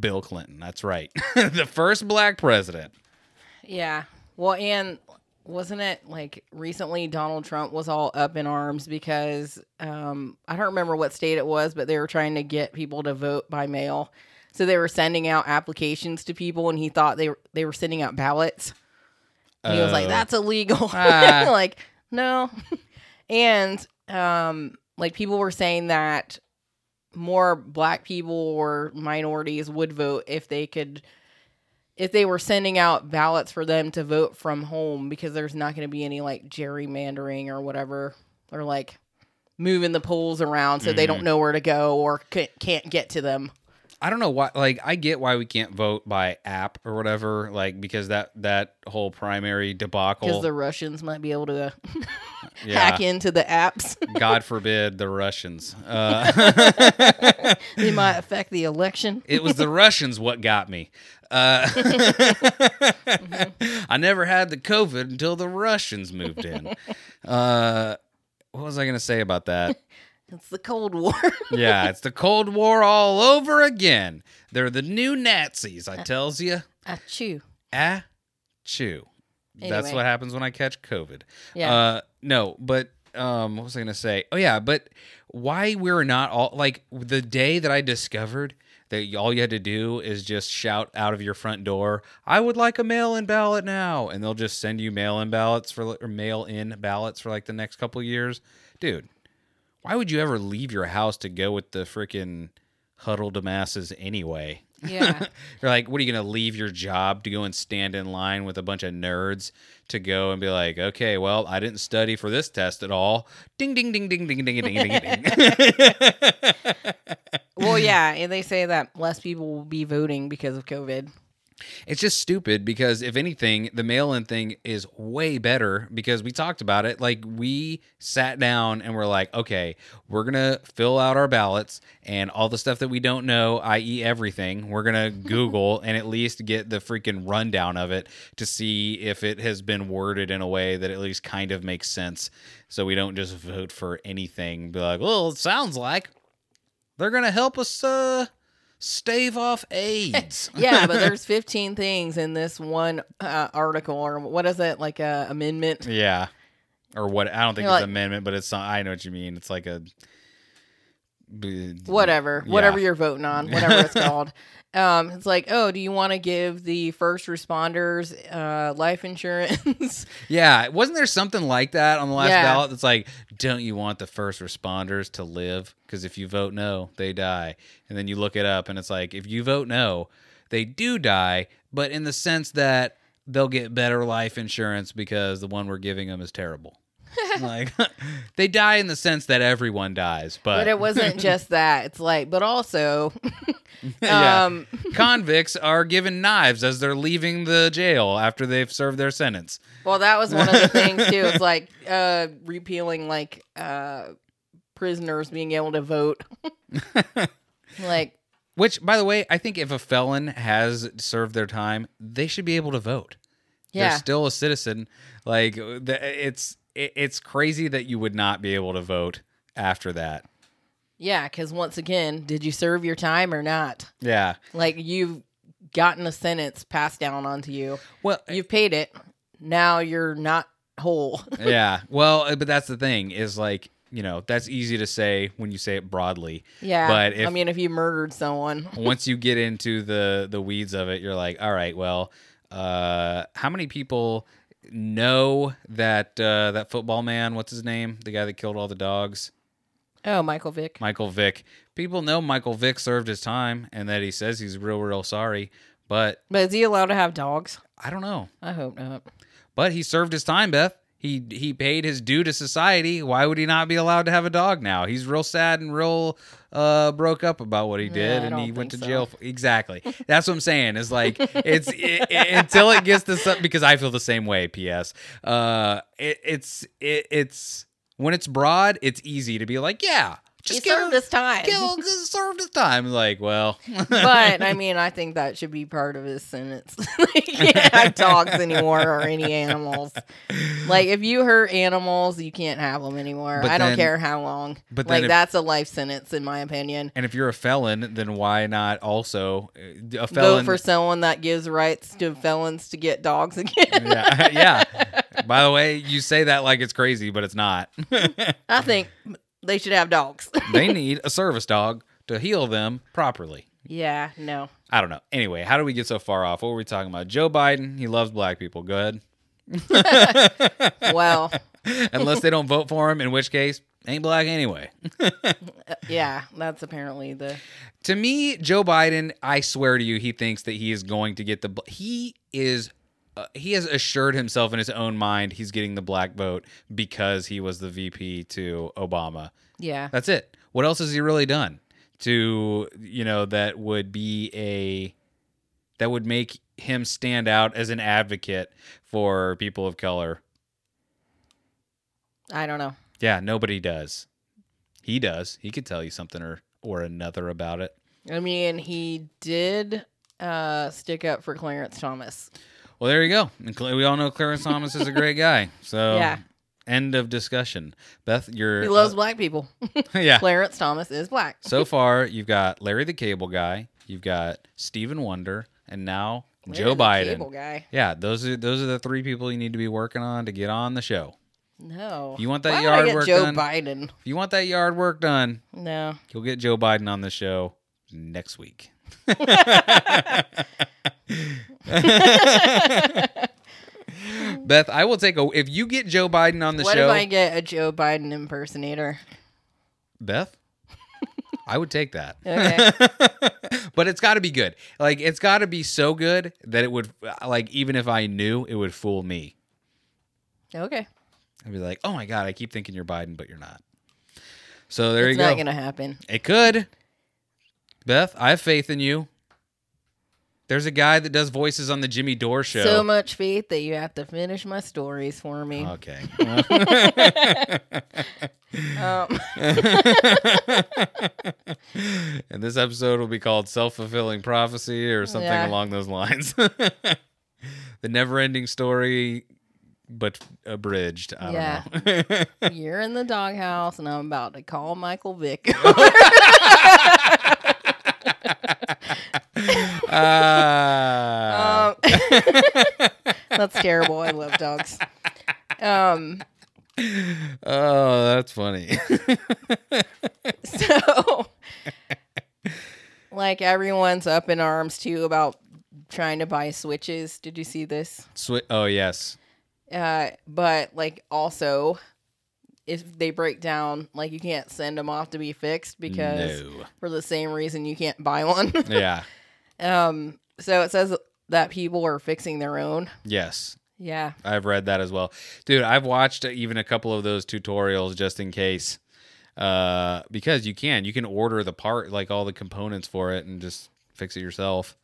Bill Clinton. That's right, the first black president. Yeah. Well, and wasn't it like recently Donald Trump was all up in arms because um, I don't remember what state it was, but they were trying to get people to vote by mail. So they were sending out applications to people, and he thought they were they were sending out ballots. And he was like, Oh. "That's illegal." Ah. like, no. and um, like people were saying that more black people or minorities would vote if they could if they were sending out ballots for them to vote from home because there's not going to be any like gerrymandering or whatever or like moving the polls around so they don't mm-hmm. know where to go or ca- can't get to them. I don't know why. Like, I get why we can't vote by app or whatever. Like, because that that whole primary debacle. Because the Russians might be able to yeah, hack into the apps. God forbid the Russians. Uh, they might affect the election. it was the Russians what got me. Uh, I never had the COVID until the Russians moved in. Uh, what was I going to say about that? It's the Cold War. Yeah, it's the Cold War all over again. They're the new Nazis, I tells you. Ah, chew. Ah, chew. That's what happens when I catch COVID. Yeah. Uh, no, but um, what was I gonna say? Oh yeah, but why we're not all like the day that I discovered that all you had to do is just shout out of your front door, "I would like a mail-in ballot now," and they'll just send you mail-in ballots for or mail-in ballots for like the next couple years, dude. Why would you ever leave your house to go with the freaking huddle to masses anyway? Yeah. You're like, what are you gonna leave your job to go and stand in line with a bunch of nerds to go and be like, okay, well, I didn't study for this test at all. Ding ding ding ding ding ding ding ding ding. well, yeah, and they say that less people will be voting because of COVID. It's just stupid because if anything, the mail-in thing is way better because we talked about it. Like we sat down and we're like, okay, we're gonna fill out our ballots and all the stuff that we don't know, i.e., everything. We're gonna Google and at least get the freaking rundown of it to see if it has been worded in a way that at least kind of makes sense. So we don't just vote for anything. Be like, well, it sounds like they're gonna help us uh stave off AIDS. Yeah, but there's 15 things in this one uh, article, or what is it, like a amendment? Yeah. Or what? I don't think You're it's like- amendment, but it's. not. I know what you mean. It's like a Whatever, Yeah. whatever you're voting on, whatever it's called. Um, it's like, oh, do you want to give the first responders uh, life insurance? Yeah, wasn't there something like that on the last Yeah. ballot? That's like, don't you want the first responders to live? Because if you vote no, they die. And then you look it up, and it's like, if you vote no, they do die, but in the sense that they'll get better life insurance because the one we're giving them is terrible. like, they die in the sense that everyone dies, but, but it wasn't just that. It's like, but also, um, convicts are given knives as they're leaving the jail after they've served their sentence. well, that was one of the things too. It's like uh, repealing like uh, prisoners being able to vote. like, Which, by the way, I think if a felon has served their time, they should be able to vote. yeah, They're still a citizen. Like the- it's it- it's crazy that you would not be able to vote after that. Yeah, because once again, did you serve your time or not? Yeah. Like you've gotten a sentence passed down onto you. Well, You've paid it. Now you're not whole. yeah. Well, uh, but that's the thing is like, you know, that's easy to say when you say it broadly. yeah. But I mean, if you murdered someone, Once you get into the the weeds of it, you're like, all right, well, uh, how many people know that uh, that football man? What's his name? The guy that killed all the dogs, oh, Michael Vick. Michael Vick. People know Michael Vick served his time and that he says he's real, real sorry. But But is he allowed to have dogs? I don't know. I hope not. But he served his time, Beth. He he paid his due to society. Why would he not be allowed to have a dog now? He's real sad and real uh broke up about what he did I and he went to think jail. For, exactly. That's what I'm saying. Is like it's it, it- until it gets to because I feel the same way, PS. Uh it, it's it, it's when it's broad, it's easy to be like, yeah, just he give served him- his time. kill served his time. Like, well, but I mean, I think that should be part of his sentence. you can't have dogs anymore or any animals. Like if you hurt animals, you can't have them anymore. But I don't care how long. but like if- that's a life sentence in my opinion. and if you're a felon, then why not also uh, a Vote felon? for someone that gives rights to felons to get dogs again. yeah, yeah. By the way, you say that like it's crazy, but it's not. I think they should have dogs. they need a service dog to heal them properly. yeah, no. I don't know. Anyway, how do we get so far off? What were we talking about? Joe Biden, he loves black people. Good. Well, Unless they don't vote for him, in which case, ain't black anyway. Uh, yeah, that's apparently the to me, Joe Biden, I swear to you, he thinks that he is going to get the. He is. Uh, he has assured himself in his own mind he's getting the black vote because he was the VP to Obama. yeah. That's it. What else has he really done to you know that would be a that would make him stand out as an advocate for people of color? I don't know. Yeah, nobody does. He does. He could tell you something or or another about it. I mean, he did uh stick up for Clarence Thomas. Well, there you go. And we all know Clarence Thomas is a great guy. So Yeah. end of discussion. Beth, you're He loves black people. uh, yeah. Clarence Thomas is black. So far, you've got Larry the Cable Guy, you've got Stephen Wonder, and now Joe Larry the Biden. Cable guy. Yeah, those are those are the three people you need to be working on to get on the show. No. You want that Why yard work Joe done? Biden. If you want that yard work done, No. you'll get Joe Biden on the show next week. Beth, I will take a. If you get Joe Biden on the what show, if I get a Joe Biden impersonator? Beth, I would take that. Okay. but it's got to be good. Like it's got to be so good that it would like even if I knew, it would fool me. okay. I'd be like, "Oh my god, I keep thinking you're Biden, but you're not." So there it's you go. It's not gonna happen. It could. Beth, I have faith in you. There's a guy that does voices on the Jimmy Dore show. So much faith that you have to finish my stories for me. okay. Um, and this episode will be called Self Fulfilling Prophecy or something Yeah. along those lines. the never ending story, but abridged. I Yeah. don't know. you're in the doghouse, and I'm about to call Michael Vick. Ah. um, that's terrible. I love dogs. Um, oh, that's funny. so, like, everyone's up in arms too about trying to buy switches. Did you see this? Swi- oh, yes. Uh, but like also, if they break down, like you can't send them off to be fixed because No. for the same reason you can't buy one. Yeah. Um, so it says that people are fixing their own. Yes. Yeah, I've read that as well. Dude, I've watched even a couple of those tutorials just in case. Uh, because you can. You can order the part, like all the components for it, and just fix it yourself.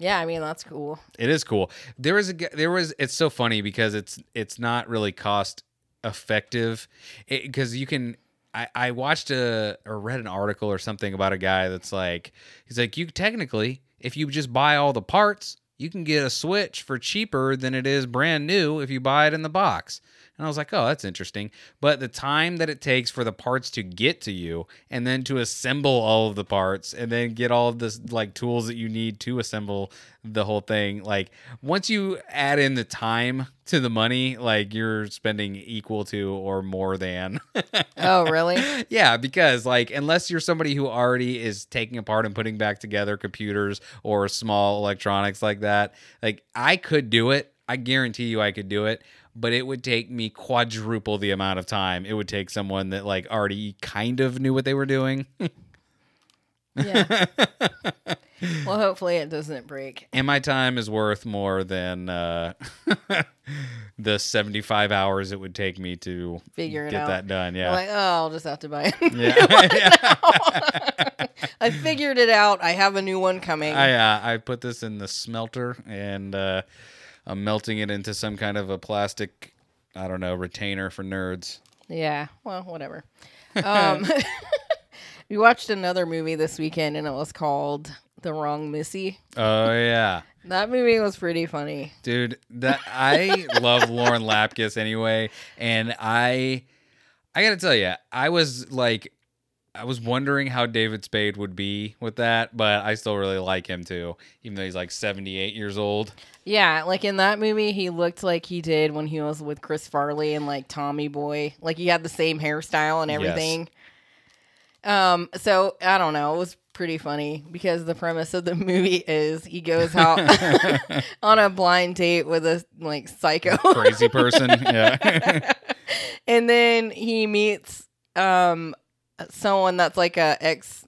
yeah. I mean that's cool. It is cool. There was a there was it's so funny because it's it's not really cost effective because you can I, I watched a or read an article or something about a guy that's like he's like you technically if you just buy all the parts you can get a switch for cheaper than it is brand new if you buy it in the box And I was like, oh, that's interesting. But the time that it takes for the parts to get to you and then to assemble all of the parts and then get all of this like tools that you need to assemble the whole thing, like once you add in the time to the money, like you're spending equal to or more than. Oh, really? yeah, because like unless you're somebody who already is taking apart and putting back together computers or small electronics like that, like I could do it. I guarantee you I could do it, but it would take me quadruple the amount of time it would take someone that like already kind of knew what they were doing. Yeah. well, hopefully it doesn't break. and my time is worth more than uh, the 75 hours it would take me to Figure it get out. that done. Yeah. Like, oh, I'll just have to buy it. yeah. I figured it out. I have a new one coming. I uh, I put this in the smelter and uh, I'm melting it into some kind of a plastic, I don't know, retainer for nerds. yeah. Well, whatever. Um, we watched another movie this weekend, and it was called The Wrong Missy. Oh yeah, That movie was pretty funny. dude. That I love Lauren Lapkus anyway, and I I gotta tell you, I was like. I was wondering how David Spade would be with that, but I still really like him too, even though he's like 78 years old. Yeah, like in that movie, he looked like he did when he was with Chris Farley and like Tommy Boy. Like he had the same hairstyle and Yes. everything. Um, so I don't know. It was pretty funny because the premise of the movie is he goes out on a blind date with a like psycho Crazy person. Yeah. and then he meets um someone that's like a ex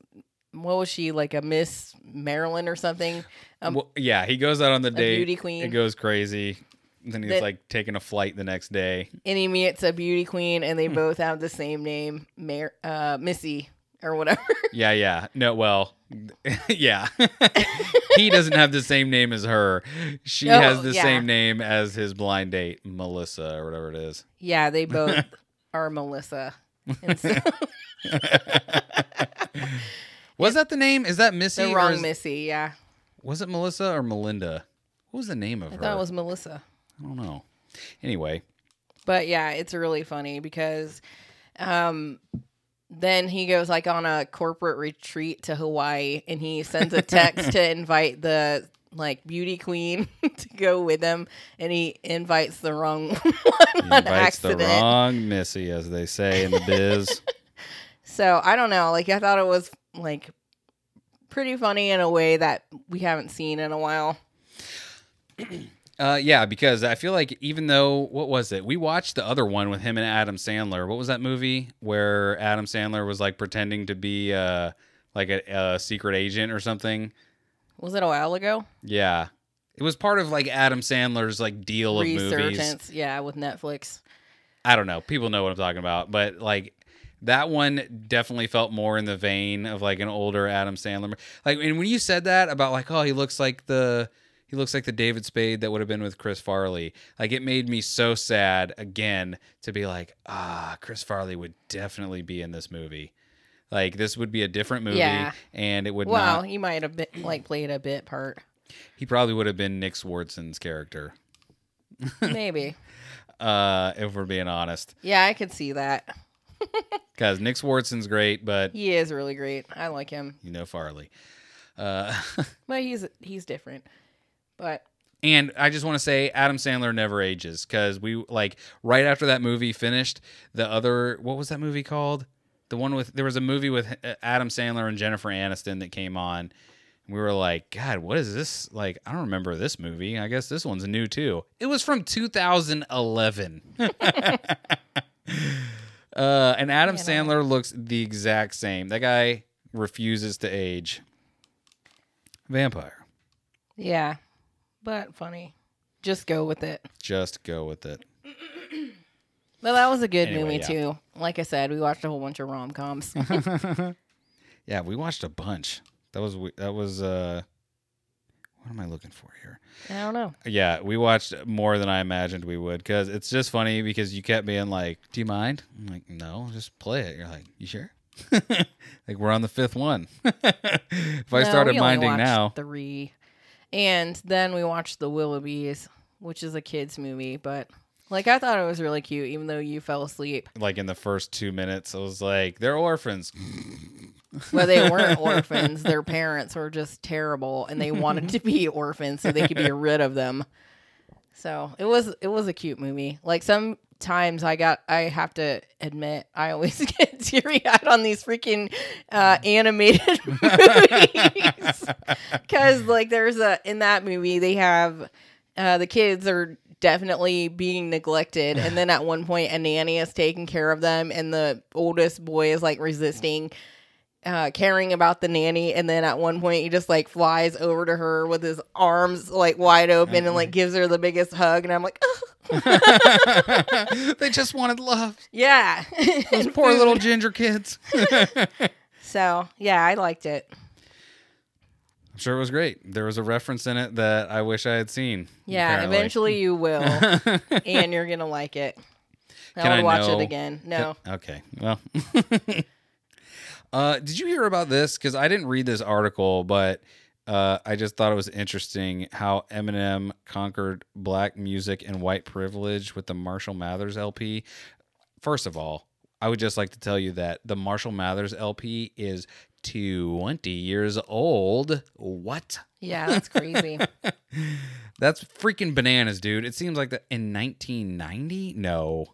what was she like a miss maryland or something Um, well, yeah, he goes out on the date. beauty queen. It goes crazy. Then he's That- like taking a flight the next day. and he meets a beauty queen and Hmm. they both have the same name Mar- uh missy or whatever Yeah, yeah. No, well, yeah. he doesn't have the same name as her. She Oh, has the yeah. same name as his blind date, Melissa or whatever it is. yeah they both are melissa so Was that the name? Is that Missy? the wrong is- missy yeah Was it Melissa or Melinda? What was the name of i her? thought it was melissa I don't know. Anyway, But yeah, it's really funny because um then he goes like on a corporate retreat to Hawaii and he sends a text to invite the like beauty queen to go with him and he invites the wrong one he on invites the wrong Missy, as they say in the biz. So I don't know, like I thought it was like pretty funny in a way that we haven't seen in a while. Uh, yeah, because I feel like even though what was it? We watched the other one with him and Adam Sandler. What was that movie where Adam Sandler was like pretending to be uh like a, a secret agent or something? Was it a while ago? Yeah, it was part of like Adam Sandler's like deal of movies. Resurgence, yeah, with Netflix. I don't know. People know what I'm talking about, but like that one definitely felt more in the vein of like an older Adam Sandler. Like, and when you said that about like, oh, he looks like the he looks like the David Spade that would have been with Chris Farley. Like, it made me so sad again to be like, ah, Chris Farley would definitely be in this movie. Like, this would be a different movie, Yeah. and it would Well, not. he might have been like played a bit part. He probably would have been Nick Swardson's character, Maybe. uh, if we're being honest. Yeah, I could see that. Because Nick Swardson's great, but He is really great. I like him, you know Farley. Uh, but he's he's different. But and I just want to say Adam Sandler never ages because we like right after that movie finished the other what was that movie called? The one with there was a movie with uh, Adam Sandler and Jennifer Aniston that came on. And we were like, God, what is this? Like, I don't remember this movie. I guess this one's new too. It was from 2011. uh, and Adam You know. Sandler looks the exact same. That guy refuses to age. Vampire. yeah, but funny. Just go with it. Just go with it. But that was a good Anyway, movie yeah. too. Like I said, we watched a whole bunch of rom coms. Yeah, we watched a bunch. That was that was uh what am I looking for here? I don't know. Yeah, we watched more than I imagined we would cuz it's just funny because you kept being like, "Do you mind?" I'm like, "No, just play it." You're like, "You sure?" like we're on the fifth one. if I No, started we only minding watched now, three, and then we watched The Willoughbys, which is a kids movie. But Like I thought it was really cute, even though you fell asleep. Like in the first two minutes, I was like, they're orphans. Well, they weren't orphans. Their parents were just terrible, and they wanted to be orphans so they could be rid of them. So it was it was a cute movie. Like sometimes I got I have to admit I always get teary eyed on these freaking uh, animated movies because like there's a in that movie they have uh, the kids are definitely being neglected and then at one point a nanny is taking care of them and the oldest boy is like resisting uh, caring about the nanny, and then at one point he just like flies over to her with his arms like wide open and like gives her the biggest hug, and I'm like, they just wanted love. yeah, Those poor little ginger kids. So yeah, I liked it. I'm sure it was great. There was a reference in it that I wish I had seen. Yeah, apparently. eventually you will, and you're gonna like it. I Can would I watch know- it again. No, Okay. Well, uh, did you hear about this? Because I didn't read this article, but uh, I just thought it was interesting how Eminem conquered black music and white privilege with the Marshall Mathers LP. First of all, I would just like to tell you that the Marshall Mathers LP is 20 years old. What? yeah, that's crazy. That's freaking bananas, dude. It seems like that in 1990? No.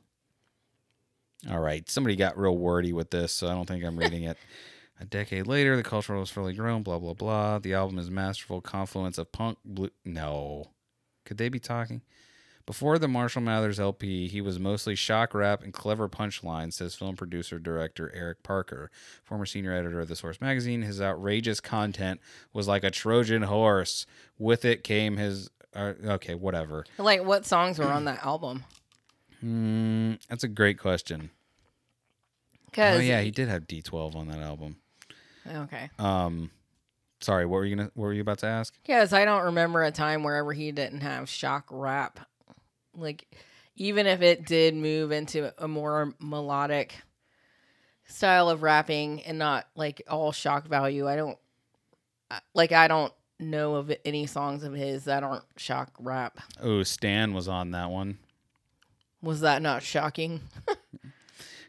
All right. Somebody got real wordy with this, so I don't think I'm reading it. A decade later, the culture was fully grown, blah, blah, blah. The album is masterful confluence of punk, blue. No. Could they be talking? Before the Marshall Mathers LP, he was mostly shock rap and clever punchlines, says film producer director Eric Parker, former senior editor of The Source magazine. His outrageous content was like a Trojan horse. With it came his. Uh, okay, whatever. like, what songs were on that album? Mm, that's a great question. Oh yeah, he did have D12 on that album. okay, Um, sorry, what were you gonna? What were you about to ask? because I don't remember a time wherever he didn't have shock rap. Like, even if it did move into a more melodic style of rapping and not like all shock value, I don't like. I don't know of any songs of his that aren't shock rap. Oh, Stan was on that one. Was that not shocking?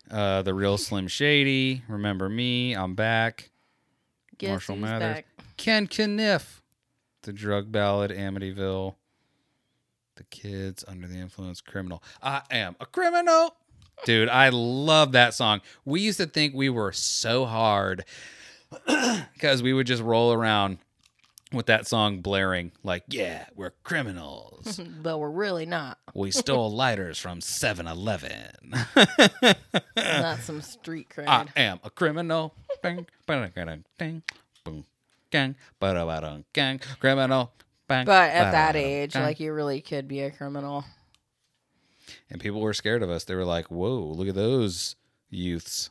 Uh, the real Slim Shady. Remember me? I'm back. Guess Marshall Mathers. back? Ken Kaniff. The drug ballad, Amityville. The kids under the influence, criminal. I am a criminal. Dude, I love that song. We used to think we were so hard because we would just roll around with that song blaring, like, yeah, we're criminals. but we're really not. we stole lighters from 7 Eleven. Not some street cred. I am a criminal. Bang, bang, bang, boom, gang, ba-da-ba-dum, gang, criminal. Bang, but at that age, gang. like you really could be a criminal. and people were scared of us. They were like, "Whoa, look at those youths!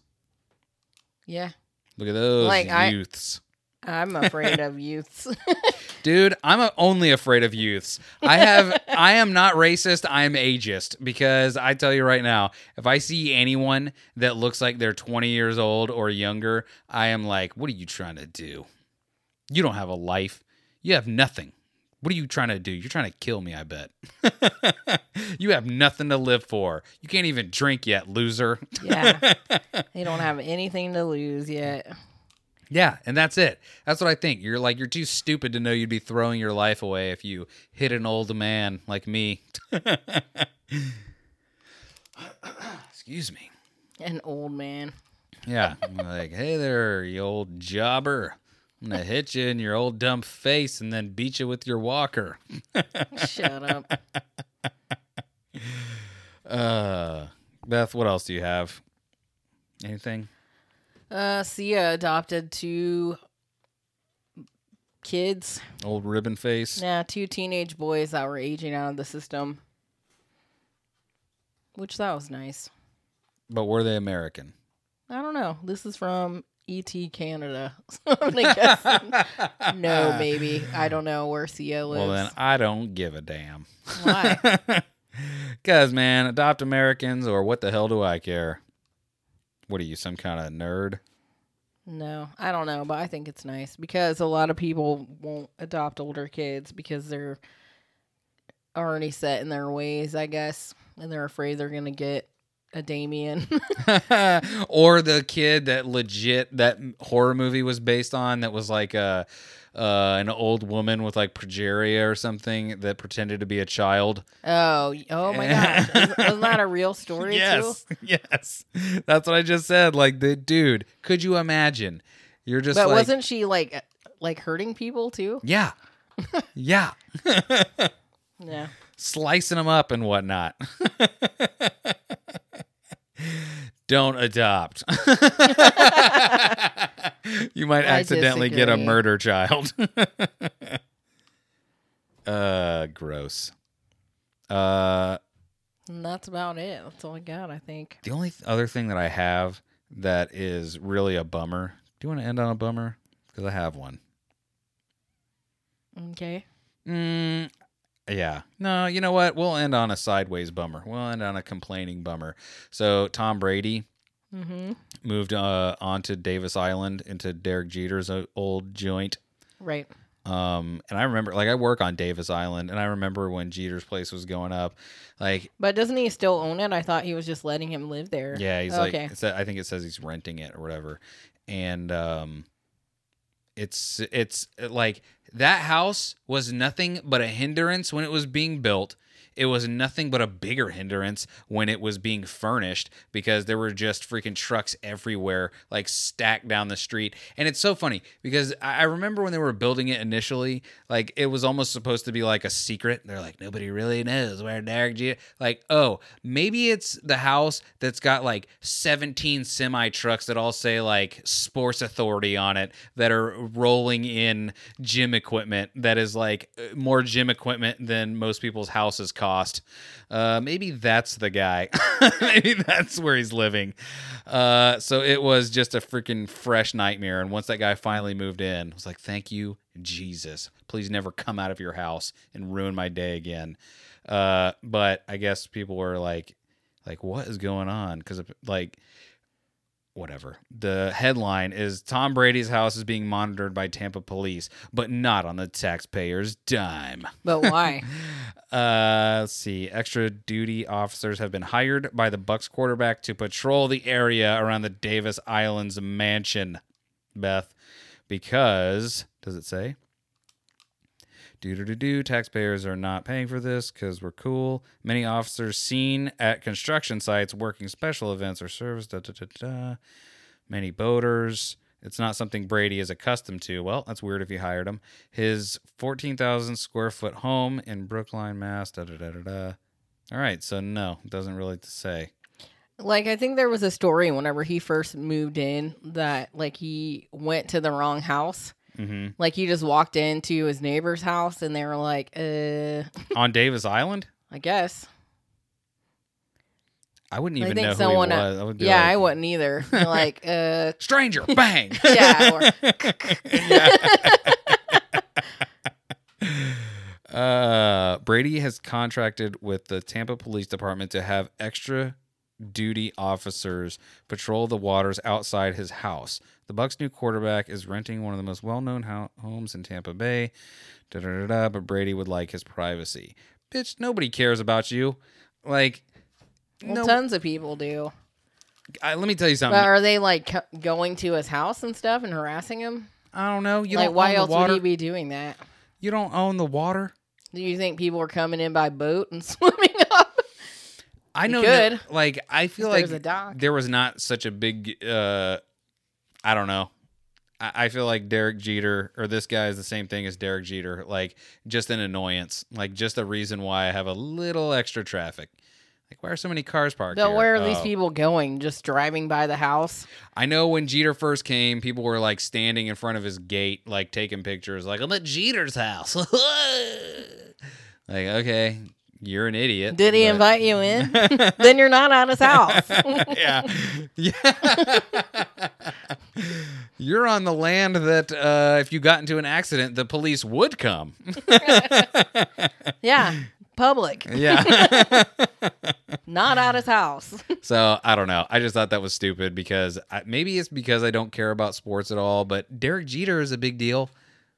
Yeah, Look at those Like, I- youths!" I'm afraid of youths. Dude, I'm only afraid of youths. I have, I am not racist. I am ageist because I tell you right now, if I see anyone that looks like they're 20 years old or younger, I am like, what are you trying to do? You don't have a life. You have nothing. What are you trying to do? You're trying to kill me, I bet. you have nothing to live for. You can't even drink yet, loser. yeah, they don't have anything to lose yet. Yeah, and that's it. That's what I think. You're like you're too stupid to know you'd be throwing your life away if you hit an old man like me. Excuse me. An old man. Yeah, like, hey there, you old jobber. I'm gonna hit you in your old dumb face and then beat you with your walker. Shut up. Uh, Beth, what else do you have? Anything? Uh, Sia adopted two kids. Old ribbon face. Yeah, two teenage boys that were aging out of the system. Which that was nice. But were they American? I don't know. This is from ET Canada. I'm no, maybe. I don't know where Sia lives. Well, then I don't give a damn. Why? Because, man, adopt Americans or what the hell do I care? What are you, some kind of nerd? No, I don't know, but I think it's nice because a lot of people won't adopt older kids because they're already set in their ways, I guess, and they're afraid they're gonna get a Damien. or the kid that legit that horror movie was based on that was like a uh, an old woman with like progeria or something that pretended to be a child. oh, oh my gosh, Isn't- that a real story too? yes, yes, that's what I just said. Like the dude, could you imagine? You're just But like, wasn't she like uh, like hurting people too? yeah, yeah, Yeah. Slicing them up and whatnot. Don't adopt. you might I accidentally get a murder child. uh, gross. Uh, And that's about it. That's all I got, I think. the only th- other thing that I have that is really a bummer. Do you want to end on a bummer? Because I have one. Okay. Mm, yeah. No, you know what? We'll end on a sideways bummer. We'll end on a complaining bummer. So Tom Brady Mm-hmm. moved uh, onto Davis Island into Derek Jeter's uh, old joint. Right. Um, and I remember, like, I work on Davis Island, and I remember when Jeter's place was going up. Like, But doesn't he still own it? I thought he was just letting him live there. yeah, he's okay. like, it's, I think it says he's renting it or whatever. And um, it's it's like that house was nothing but a hindrance when it was being built. It was nothing but a bigger hindrance when it was being furnished because there were just freaking trucks everywhere, like stacked down the street. And it's so funny because I remember when they were building it initially, like it was almost supposed to be like a secret. They're like, nobody really knows where Derek Jeter. Like, oh, maybe it's the house that's got like 17 semi trucks that all say like Sports Authority on it that are rolling in gym equipment that is like uh, more gym equipment than most people's houses cost. Uh, maybe that's the guy. maybe that's where he's living. Uh, so it was just a freaking fresh nightmare. And once that guy finally moved in, I was like, thank you, Jesus. Please never come out of your house and ruin my day again. Uh, but I guess people were like, like, what is going on? Because like, whatever. The headline is Tom Brady's house is being monitored by Tampa police, but not on the taxpayer's dime. But why? Uh, let's see. Extra duty officers have been hired by the Bucs quarterback to patrol the area around the Davis Islands mansion. Beth, because does it say? Do do do do. Taxpayers are not paying for this because we're cool. Many officers seen at construction sites working special events or service. Da, da, da, da. Many boaters. It's not something Brady is accustomed to. Well, that's weird if you hired him. His 14,000 square foot home in Brookline, Mass. Da, da, da, da, da. All right, so no, doesn't really say. like I think there was a story whenever he first moved in that like he went to the wrong house. Hmm Like he just walked into his neighbor's house and they were like, uh On Davis Island, I guess. I wouldn't I even think know who he uh, was. I would yeah, like, I wouldn't either. Like, uh stranger, bang. yeah, Uh, Brady has contracted with the Tampa Police Department to have extra duty officers patrol the waters outside his house. The Bucs' new quarterback is renting one of the most well-known ho- homes in Tampa Bay. Da, da, da, da, but Brady would like his privacy. Bitch, nobody cares about you. Like, well, no. tons of people do. I, let me tell you something. But are they like going to his house and stuff and harassing him? I don't know. You like, don't why else would he be doing that? you don't own the water. Do you think people are coming in by boat and swimming up? I know, no- like I feel like there was not such a big. uh I don't know. I, I feel like Derek Jeter or this guy is the same thing as Derek Jeter. Like just an annoyance. Like just a reason why I have a little extra traffic. Like why are so many cars parked But here? where are these Oh. people going? Just driving by the house? I know when Jeter first came, people were like standing in front of his gate, like taking pictures, like I'm at Jeter's house. like okay, you're an idiot. Did he but- invite you in? then you're not at his house. yeah. Yeah. You're on the land that uh, if you got into an accident, the police would come. yeah, public, yeah. not at his house. so I don't know. I just thought that was stupid because I, maybe it's because I don't care about sports at all, but Derek Jeter is a big deal.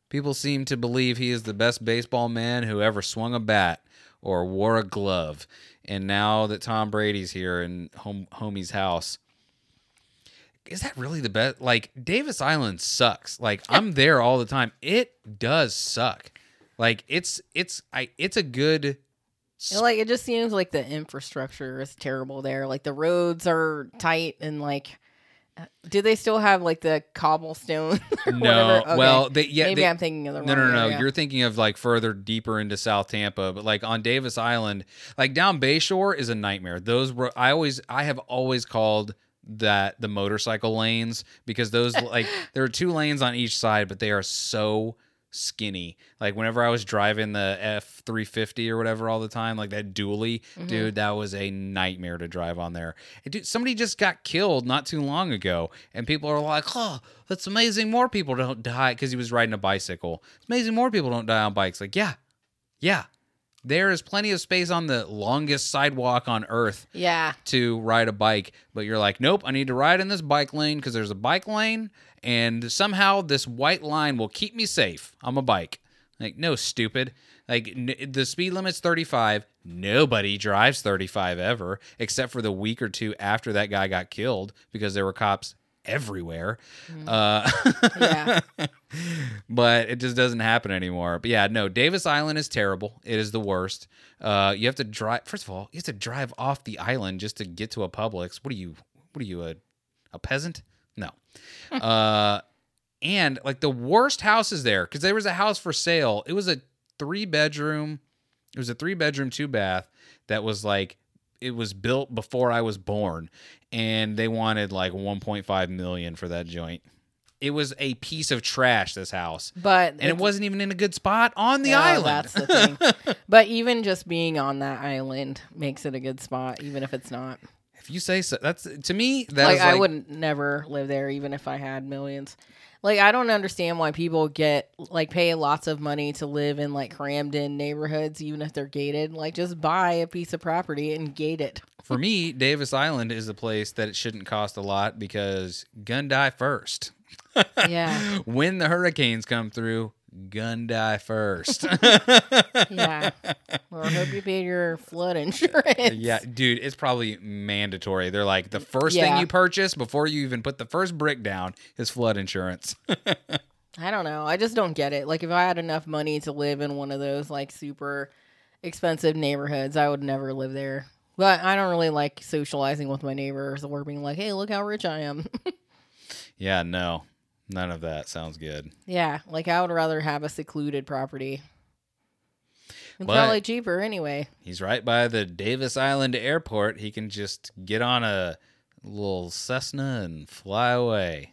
People seem to believe he is the best baseball man who ever swung a bat or wore a glove. And now that Tom Brady's here in home, homie's house, is that really the best? Like Davis Island sucks. Like I'm there all the time. It does suck. Like it's it's I it's a good And, like it just seems like the infrastructure is terrible there. Like the roads are tight and like do they still have like the cobblestone? no. Okay. Well, they yeah maybe they, I'm thinking of the No, no, no. area. You're thinking of like further deeper into South Tampa, but like on Davis Island, like down Bayshore is a nightmare. Those were I always I have always called that the motorcycle lanes because those like there are two lanes on each side, but they are so skinny. Like whenever I was driving the F three fifty or whatever all the time, like that dually, Mm-hmm. dude, that was a nightmare to drive on there. And dude, somebody just got killed not too long ago, and people are like, "Oh, that's amazing! More people don't die because he was riding a bicycle. It's amazing more people don't die on bikes." Like, yeah, yeah, there is plenty of space on the longest sidewalk on Earth yeah. to ride a bike, but you're like, nope, I need to ride in this bike lane because there's a bike lane, and somehow this white line will keep me safe. I'm a bike. Like, no, stupid. Like, n- the speed limit's 35. Nobody drives 35 ever, except for the week or two after that guy got killed because there were cops everywhere. Uh, Yeah. but it just doesn't happen anymore. But yeah, no, Davis Island is terrible. It is the worst. Uh, you have to drive. First of all, you have to drive off the island just to get to a Publix. What are you? What are you a a peasant? No. uh, and like the worst houses there because there was a house for sale. It was a three bedroom. It was a three bedroom, two bath that was like it was built before I was born, and they wanted like 1.5 million for that joint. It was a piece of trash. This house, But and it wasn't even in a good spot on the Yeah, island. That's the thing. but even just being on that island makes it a good spot, even if it's not. If you say so, that's to me. That like, is I wouldn't never live there, even if I had millions. Like I don't understand why people get like pay lots of money to live in like crammed in neighborhoods, even if they're gated. Like just buy a piece of property and gate it. For me, Davis Island is a place that it shouldn't cost a lot because gun die first. Yeah, when the hurricanes come through, gun die first. yeah. Well, I hope you paid your flood insurance. yeah, dude, it's probably mandatory. They're like the first thing you purchase before you even put the first brick down is flood insurance. I don't know. I just don't get it. Like if I had enough money to live in one of those like super expensive neighborhoods, I would never live there. But I don't really like socializing with my neighbors or being like, "Hey, look how rich I am." yeah, no. None of that sounds good. yeah, like I would rather have a secluded property. It's probably cheaper anyway. He's right by the Davis Island airport. He can just get on a little Cessna and fly away.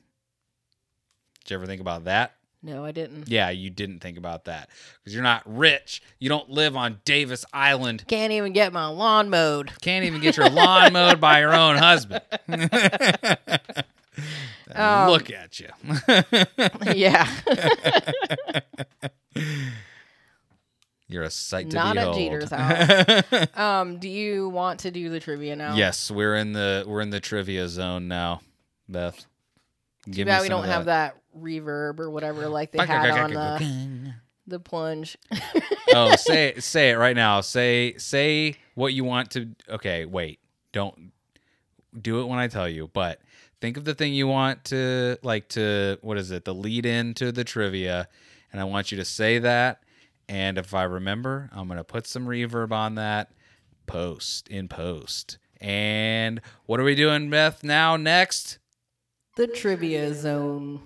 Did you ever think about that? No, I didn't. Yeah, you didn't think about that because you're not rich. You don't live on Davis Island. Can't even get my lawn mowed. Can't even get your lawn mowed by your own husband. Um, Look at you. yeah, You're a sight to Not at behold. Jeter's house. um, do you want to do the trivia now? yes, we're in the we're in the trivia zone now, Beth. Too Give bad we don't have that reverb or whatever like they had on the, the plunge. oh, say it, say it right now. Say say what you want to. Okay, wait. Don't do it when I tell you. But think of the thing you want to like to. What is it? The lead in to the trivia, and I want you to say that. And if I remember, I'm gonna put some reverb on that. Post in post. And what are we doing, Beth? Now next. The trivia zone.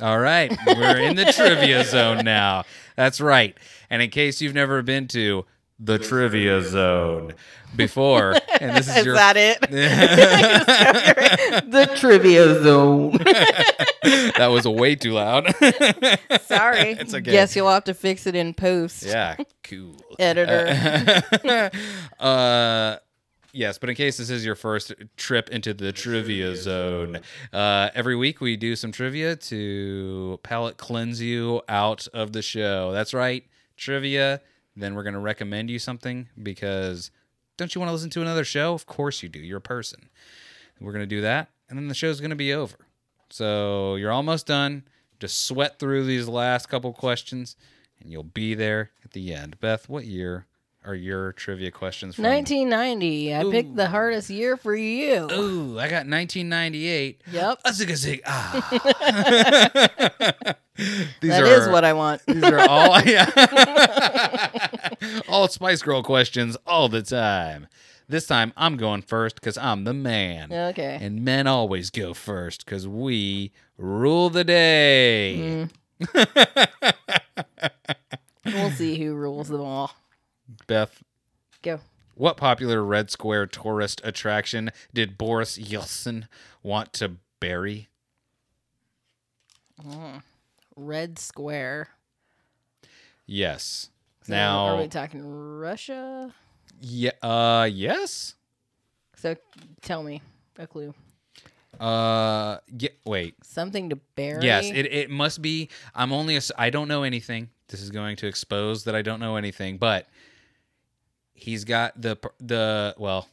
All right, we're in the trivia zone now. That's right. And in case you've never been to the trivia zone before, and this is, Is your that it? the trivia zone. that was way too loud. Sorry. It's okay. Guess you'll have to fix it in post. yeah, cool. Editor. uh yes but in case this is your first trip into the trivia zone uh every week we do some trivia to palate cleanse you out of the show that's right trivia then we're going to recommend you something because don't you want to listen to another show? Of course you do you're a person. We're going to do that and then the show's going to be over. So you're almost done. Just sweat through these last couple questions, and you'll be there at the end. Beth, what year are your trivia questions from? 1990. I picked the hardest year for you. Ooh, I got 1998. Yep. A zig a zig. Ah. these That are is what I want. these are all yeah. all Spice Girl questions all the time. This time I'm going first because I'm the man. Okay. And men always go first because we rule the day. We'll see who rules them all. Beth, Go. what popular Red Square tourist attraction did Boris Yeltsin want to bury? Red Square. Yes. So now, are we talking Russia? yeah, uh, yes. So tell me a clue. Uh, yeah, wait. Something to bury. Yes, it, it must be. I'm only. ass- I don't know anything. This is going to expose that I don't know anything. But he's got the the well.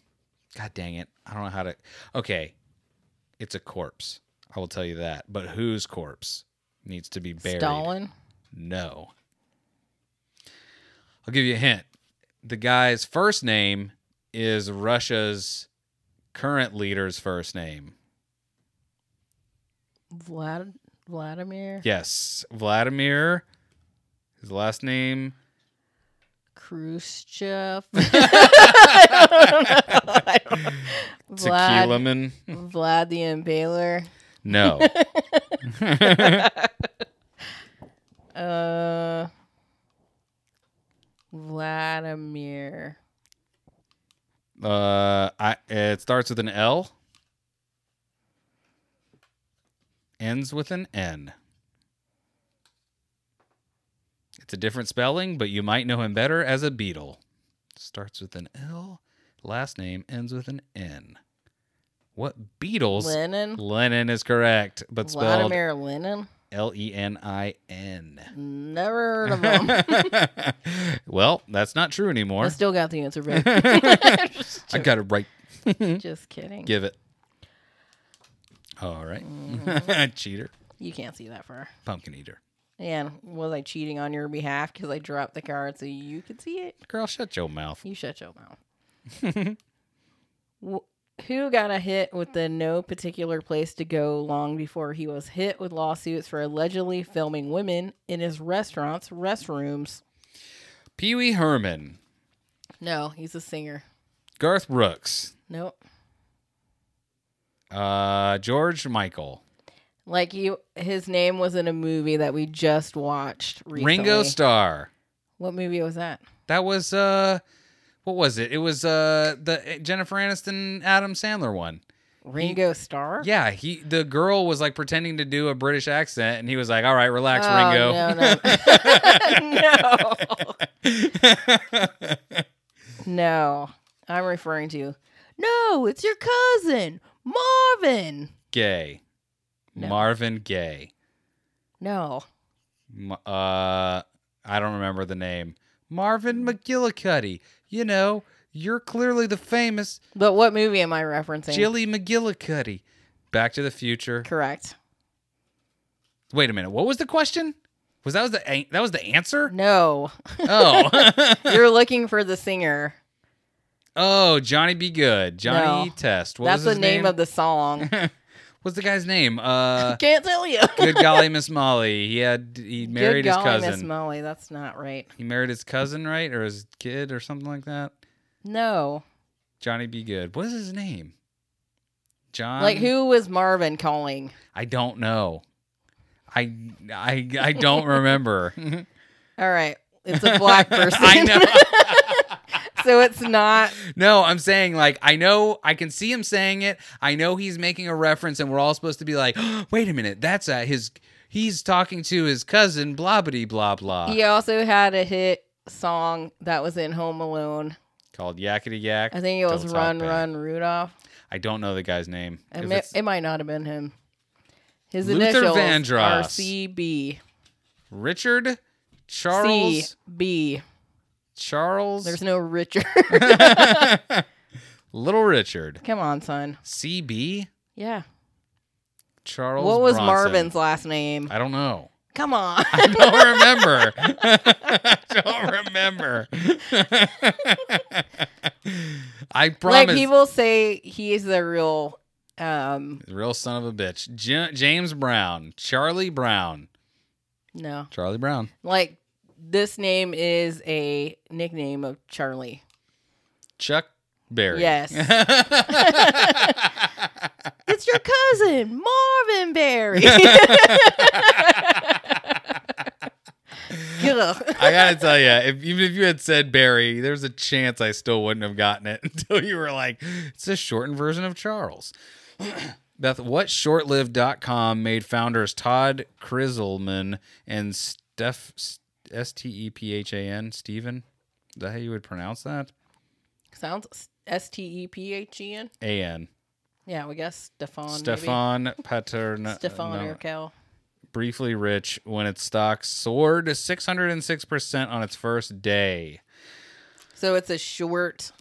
God dang it! I don't know how to. Okay, it's a corpse. I will tell you that. But whose corpse needs to be buried? Stalin. No. I'll give you a hint. The guy's first name is Russia's current leader's first name. Vlad. Vladimir. Yes, Vladimir. His last name. Khrushchev. I don't know. I don't know. Tequila Vlad, Man. Vlad the Impaler. No. Uh, Vladimir. uh, I. It starts with an L. Ends with an N. It's a different spelling, but you might know him better as a Beatle. Starts with an L. Last name ends with an N. What Beatles? Lenin. Lenin is correct, but spelled Vladimir Lenin. L E N I N. Never heard of him. well, that's not true anymore. I still got the answer, right. I got it right. Just kidding. Give it. All right. Mm-hmm. Cheater. You can't see that far. Pumpkin eater. And was I cheating on your behalf because I dropped the card so you could see it? Girl, shut your mouth. You shut your mouth. Wh- Who got a hit with the no particular place to go long before he was hit with lawsuits for allegedly filming women in his restaurants' restrooms? Pee Wee Herman. No, he's a singer. Garth Brooks. Nope. Uh, George Michael. Like you, his name was in a movie that we just watched recently. Ringo Starr. What movie was that? That was uh what was it? It was uh the Jennifer Aniston Adam Sandler one. Ringo Starr. Yeah, he the girl was like pretending to do a British accent and he was like, "All right, relax, Oh, Ringo." No, no, no. no. I'm referring to. No, it's your cousin, Marvin. Gay. No. Marvin Gaye. No. Uh, I don't remember the name. Marvin McGillicuddy. You know, you're clearly the famous But what movie am I referencing? Jilly McGillicuddy. Back to the Future. Correct. Wait a minute. What was the question? Was that was the a- that was the answer? No. Oh, You're looking for the singer. oh, Johnny Be Good. Johnny No. Test. What That's was the his name, name of the song. What's the guy's name? Uh, Can't tell you. Good golly, Miss Molly. He had he married Good his golly, Miss. Molly. That's not right. he married his cousin, right, or his kid, or something like that. No. Johnny Be Good. What is his name? John. Like who was Marvin calling? I don't know. I I I don't remember. All right. It's a black person. I know. So it's not No, I'm saying like I know I can see him saying it. I know he's making a reference, and we're all supposed to be like, wait a minute, that's uh, his. He's talking to his cousin, blah blah blah blah. He also had a hit song that was in Home Alone. Called Yakety Yak. I think it was Run back. Run Rudolph. I don't know the guy's name. It, may, it might not have been him. His Luther initials Vandross. are CB. Richard Charles CB. Charles There's no Richard. Little Richard Come on, son. CB Yeah. Charles. what was Bronson. Marvin's last name? I don't know. Come on. I don't remember. I don't remember. I promise. like people say he's the real um Real son of a bitch. J- James Brown. Charlie Brown. no. Charlie Brown. Like this name is a nickname of Charlie. Chuck Berry. Yes. It's your cousin, Marvin Berry. I gotta tell you, if even if you had said Barry, there's a chance I still wouldn't have gotten it until you were like, it's a shortened version of Charles. Beth, what shortlived.com made founders Todd Krizelman and Steph S T E P H A N Stephen? Is that how you would pronounce that? Sounds S T E P H E N. A N. Yeah, we guess Stefan. Stefan Patern. Stefan no, Urkel. briefly rich when its stock soared 606% on its first day. So it's a short.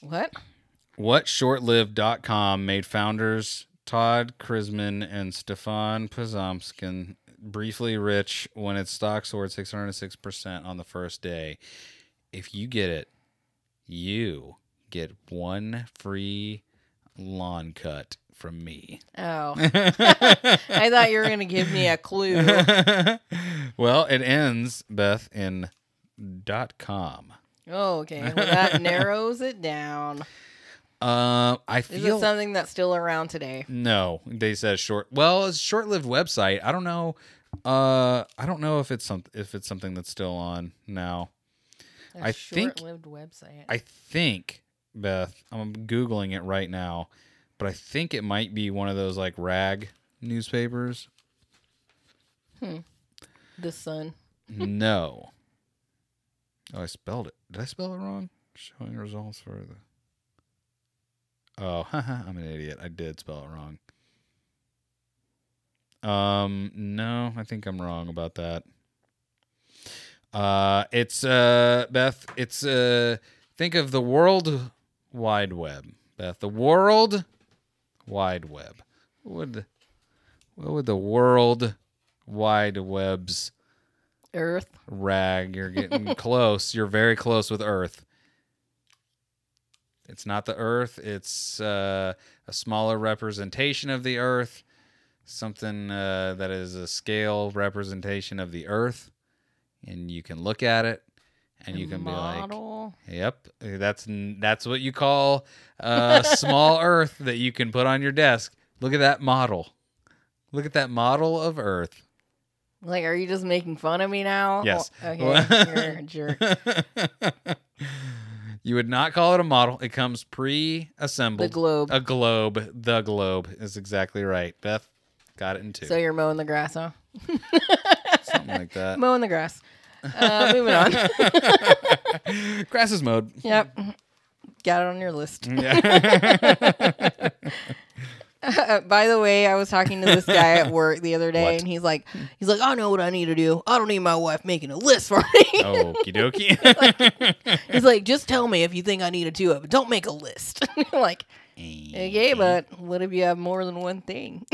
What? What shortlived.com made founders Todd Krisman and Stefan Pozomskin briefly rich when its stock soared 606% on the first day. If you get it, you get one free lawn cut from me. Oh, I thought you were gonna give me a clue. well, it ends, Beth, in dot com. Oh, okay. Well, that narrows it down. Uh, I Is feel it something that's still around today? no. They said short. Well, it's a short-lived website. I don't know. Uh, I don't know if it's some if it's something that's still on now. A I think- short-lived website. I think Beth. I'm googling it right now, but I think it might be one of those like rag newspapers. Hmm. The Sun. no. Oh, I spelled it. Did I spell it wrong? Showing results for the. Oh, I'm an idiot. I did spell it wrong. Um, no, I think I'm wrong about that. Uh, it's uh, Beth. It's uh, think of the World Wide Web, Beth. The World Wide Web. What would, what would the World Wide Web's Earth. rag. You're getting close. You're very close with Earth. It's not the Earth. It's uh, a smaller representation of the Earth. Something uh, that is a scale representation of the Earth, and you can look at it, and you can model. be like, "Yep, that's that's what you call a small Earth that you can put on your desk." Look at that model. Look at that model of Earth. Like, are you just making fun of me now? Yes. Oh, okay. You're a jerk. you would not call it a model. It comes pre-assembled. The globe. A globe. The globe is exactly right. Beth got it in two. So you're mowing the grass, huh? Something like that. Mowing the grass. Uh, moving on. Grass is mowed. yep. Got it on your list. Yeah. By the way, I was talking to this guy at work the other day, What? and he's like, he's like, I know what I need to do. I don't need my wife making a list for me. Okie dokie. he's like, just tell me if you think I need do it, but don't make a list. like, okay, but what if you have more than one thing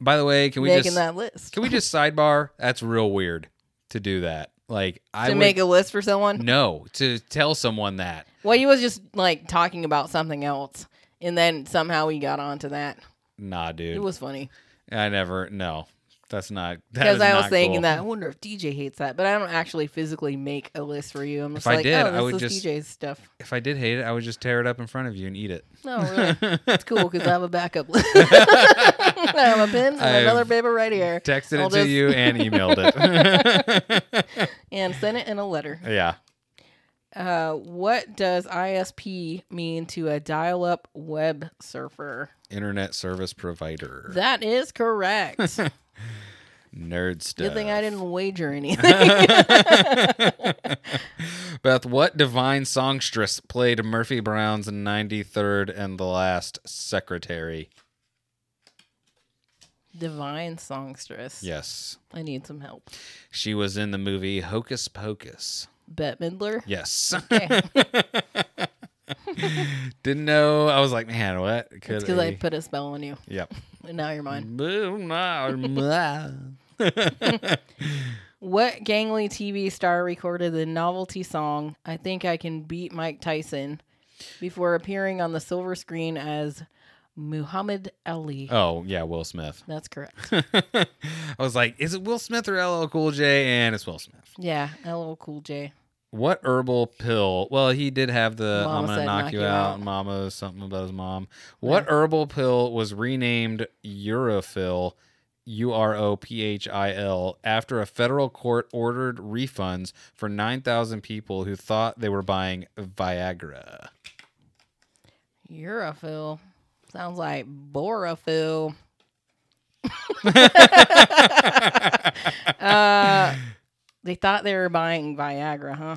By the way, can we making just that list? can we just sidebar? That's real weird to do that. Like I to would, make a list for someone? no to tell someone that. Well, he was just like talking about something else, and then somehow we got onto that. Nah, dude. It was funny I never. No, that's not. that because is I was thinking cool. that I wonder if DJ hates that, but I don't actually physically make a list for you. I'm just If I like, did, oh, I this would is just- DJ's stuff. If I did hate it, I would just tear it up in front of you and eat it. No, really, it's cool because I have a backup list. I have a pen and I've another paper right here, Texted I'll it to you and emailed it. and sent it in a letter. yeah. Uh, what does ISP mean to a dial-up web surfer? Internet service provider. That is correct. Nerd stuff. Good thing I didn't wager anything. Beth, what divine songstress played Murphy Brown's 93rd and the last secretary? Divine songstress. Yes. I need some help. She was in the movie Hocus Pocus. Bette Midler. Yes. Okay. Didn't know. I was like, man, what? Could It's because I put a spell on you. Yep. And now you're mine. What gangly TV star recorded the novelty song I Think I Can Beat Mike Tyson before appearing on the silver screen as Muhammad Ali? oh yeah, Will Smith. That's correct. I was like, is it Will Smith or LL Cool J? And it's Will Smith. Yeah, LL Cool J. What herbal pill? Well, he did have the Mama I'm gonna said knock, you out. Mama something about his mom. What Yeah. herbal pill was renamed Urophil, U R O P H I L, after a federal court ordered refunds for nine thousand people who thought they were buying Viagra? Europhil. Sounds like Borophyll. uh, they thought they were buying Viagra, huh?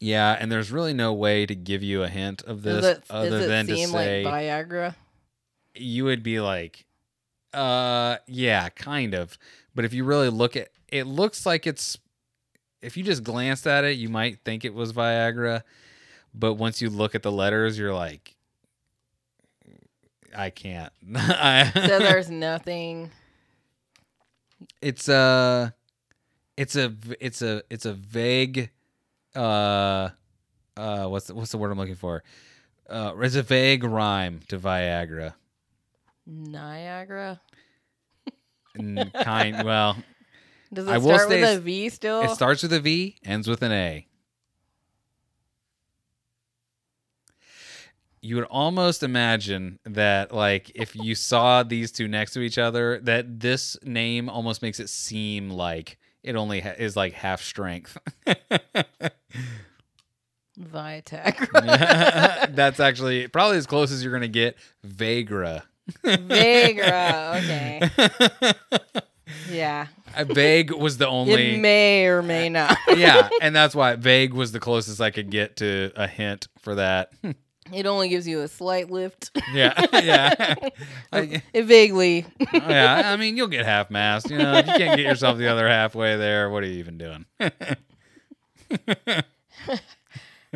Yeah, and there's really no way to give you a hint of this does it, other does it than to seem say like Viagra? you would be like, uh, yeah, kind of. But if you really look at it, looks like it's. If you just glanced at it, you might think it was Viagra, but once you look at the letters, you're like, I can't. So there's nothing. it's a, it's a, it's a, it's a vague, uh, uh, what's the, what's the word I'm looking for? Uh, it's a vague rhyme to Viagra. Niagara. Kind well Does it I start with say a V still? It starts with a V, ends with an A. You would almost imagine that, like, if you saw these two next to each other, that this name almost makes it seem like it only ha- is like half strength. Viagra. That's actually probably as close as you're going to get. Vagra. Vagra. Okay. Yeah. Uh, Vague was the It only. may or may not. yeah, and that's why vague was the closest I could get to a hint for that. It only gives you a slight lift. Yeah, yeah, I- It vaguely. yeah. I mean, you'll get half mast. You know, if you can't get yourself the other halfway there, what are you even doing?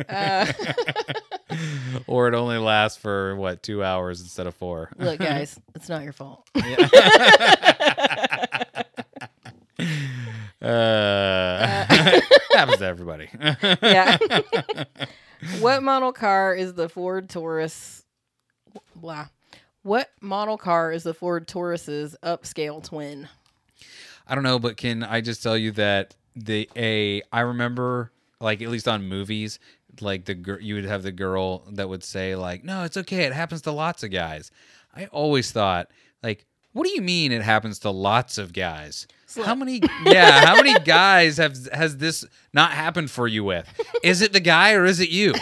Uh, or it only lasts for what two hours instead of four. look, guys, it's not your fault. Uh, happens to everybody. Yeah. What model car is the Ford Taurus? Blah. What model car is the Ford Taurus's upscale twin? I don't know, but can I just tell you that the a I remember like at least on movies, like the girl you would have the girl that would say like, "No, it's okay. It happens to lots of guys." I always thought like, "What do you mean it happens to lots of guys?" How many yeah, how many guys have has this not happened for you with? Is it the guy or is it you?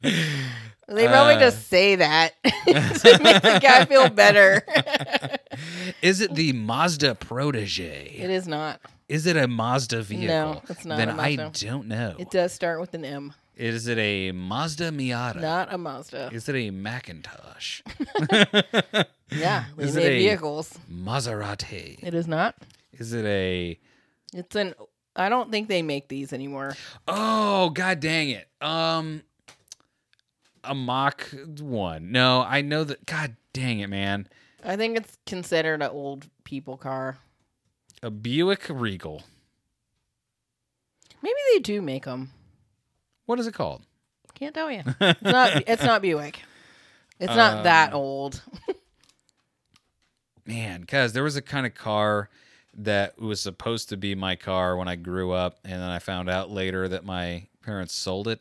They probably Uh. just say that to make the guy feel better. Is it the Mazda Protege? it is not. Is it a Mazda vehicle? No, it's not Then I don't know. It does start with an M, Is it a Mazda Miata? not a Mazda. Is it a Macintosh? Yeah, we Is made vehicles. Maserati? It is not. Is it a It's an. I don't think they make these anymore. Oh, god dang it. Um a Mach 1. No, I know that god dang it, man. I think it's considered an old people car. A Buick Regal. Maybe they do make them. What is it called? Can't tell you. It's not. It's not Buick. It's not that Um, old. Man, cuz there was a kind of car that was supposed to be my car when I grew up and then I found out later that my parents sold it.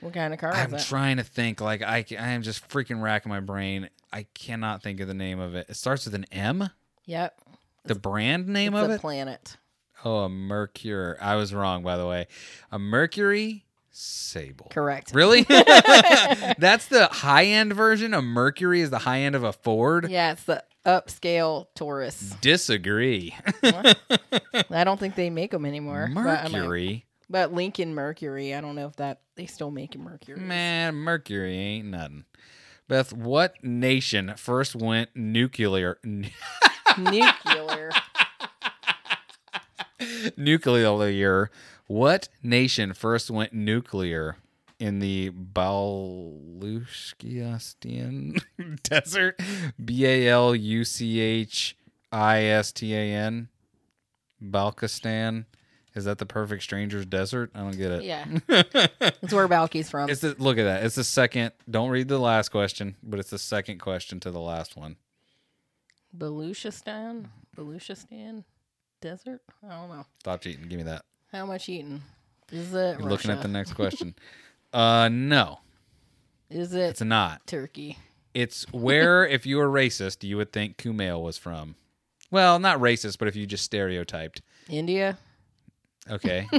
What kind of car I'm is trying to think. Like I, ca- I am just freaking racking my brain. I cannot think of the name of it. It starts with an M. yep. The brand name it's of a it. planet. oh, a Mercury. I was wrong, by the way. A Mercury Sable. Correct. Really? That's the high end version. A Mercury is the high end of a Ford. Yeah, it's the upscale Taurus. Disagree. I don't think they make them anymore. but I might- Mercury. But Lincoln Mercury, I don't know if that they still make Mercury. Man, Mercury ain't nothing. Beth, what nation first went nuclear? Nuclear. nuclear. What nation first went nuclear? in the Baluchistian Desert. B A L U C H I S T A N. Balkistan. Is that the perfect stranger's desert? I don't get it. Yeah. it's where Balky's from. It's the, look at that. It's the second. Don't read the last question, but it's the second question to the last one. Baluchistan? Baluchistan? Desert? I don't know. Stop cheating. Give me that. How much eating? Is it You're looking at the next question. uh, no, Is it it's not. Turkey? It's where, if you were racist, you would think Kumail was from. Well, not racist, but if you just stereotyped. India? Okay.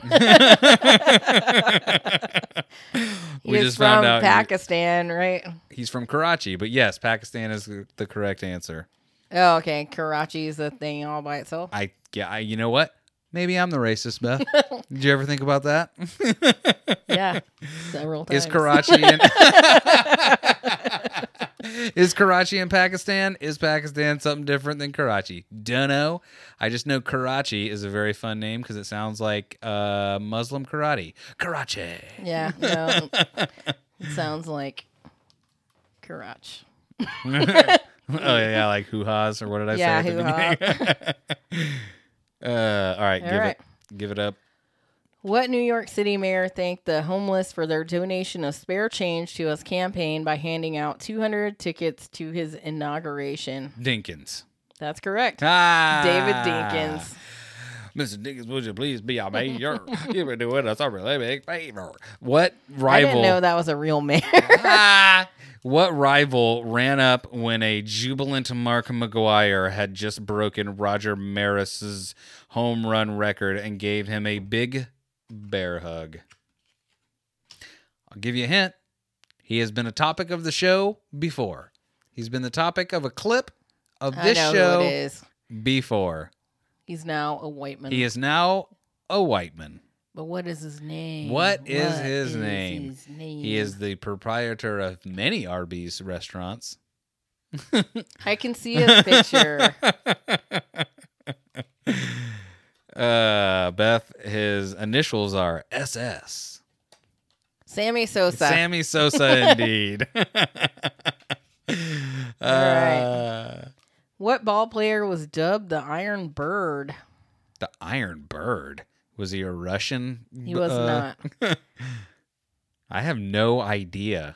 We just found from out he- Pakistan, right? he's from Karachi, but yes, Pakistan is the- correct answer. Oh, okay. Karachi is a thing all by itself. I yeah, I, you know what? Maybe I'm the racist, Beth. Did you ever think about that? Yeah, several times. Is Karachi in Is Karachi in Pakistan? Is Pakistan something different than Karachi? Dunno. I just know Karachi is a very fun name because it sounds like uh, Muslim karate. Karachi. Yeah, no. it sounds like Karach. oh yeah, like hoo ha's or what did I Yeah, say at the beginning? Uh, all right, All give right. it, give it up. What New York City mayor thanked the homeless for their donation of spare change to his campaign by handing out 200 tickets to his inauguration? Dinkins. That's correct. Ah, David Dinkins. Mr. Dinkins, would you please be our mayor? you were doing us a really big favor. What I rival? didn't know that was a real mayor. Ah! what rival ran up when a jubilant Mark McGwire had just broken Roger Maris's home run record and gave him a big bear hug? I'll give you a hint. He has been a topic of the show before. He's been the topic of a clip of this show who it is. before. He's now a white man. He is now a white man. But what is his name? What is his name? his name? He is the proprietor of many Arby's restaurants. I can see his picture. Uh, Beth, his initials are SS. Sammy Sosa. Sammy Sosa, indeed. uh, what ball player was dubbed the Iron Bird? the Iron Bird. Was he a Russian? He was uh, not. I have no idea.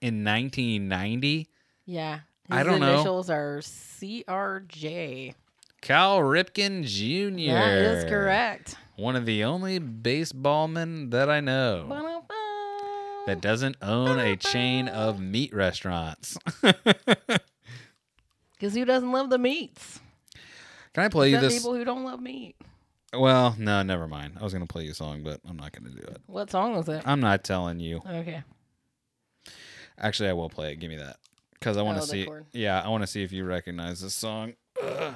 In 1990, Yeah. I don't know. initials are CRJ. Cal Ripken Jr. That is correct. One of the only baseballmen that I know that doesn't own a chain of meat restaurants. Because who doesn't love the meats? Can I play you this? people who don't love meat. Well, no, never mind. I was going to play you a song, but I'm not going to do it. What song was it? I'm not telling you. Okay. Actually, I will play it. Give me that. Because I want to Oh, the see. chord. Yeah, I want to see if you recognize this song.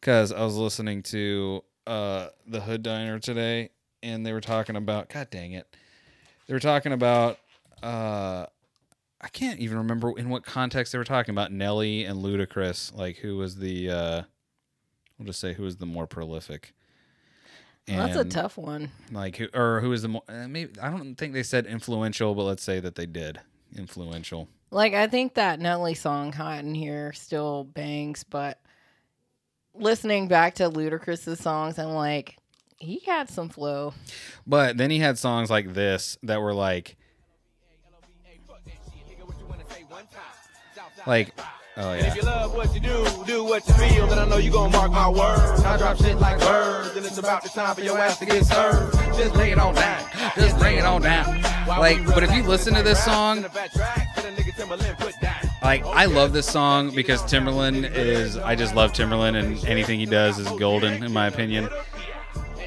Because I was listening to uh, the Hood Diner today, and they were talking about. God dang it! They were talking about. Uh, I can't even remember in what context they were talking about Nelly and Ludacris. Like who was the? Uh, we'll just say who was the more prolific. Well, that's a tough one. like who or who is the more? Uh, maybe I don't think they said influential, but let's say that they did influential. Like I think that Nelly song "Hot in Here" still bangs, but listening back to Ludacris's songs, I'm like, he had some flow. But then he had songs like this that were like, like, oh If you love what you do, do what you feel, then I know you gon' mark my words. I drop shit like birds, and it's about the time for your ass to get served. Just lay it on down. just bring it on down. Like, but if you listen to this song, like I love this song because Timbaland is. I just love Timbaland, and anything he does is golden, in my opinion.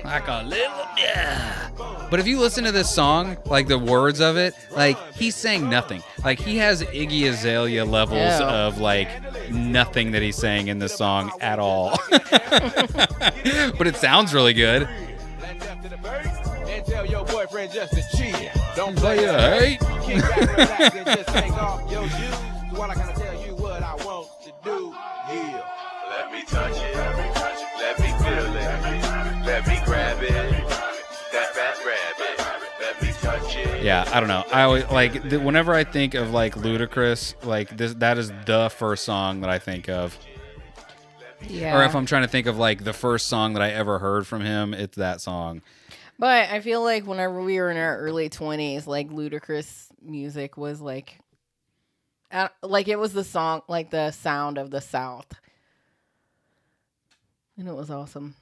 Like a little yeah. But if you listen to this song, like the words of it, like he's saying nothing. Like he has Iggy Azalea levels Yeah. of like nothing that he's saying in this song at all. but it sounds really good. And tell your boyfriend just to chill. Don't Play play it, it. Yeah, I don't know. I always like th- whenever I think of like Ludacris, like this that is the first song that I think of. Yeah. Or if I'm trying to think of like the first song that I ever heard from him, it's that song. But I feel like whenever we were in our early 20s, like Ludacris music was like, like it was the song, like the sound of the South. And it was awesome.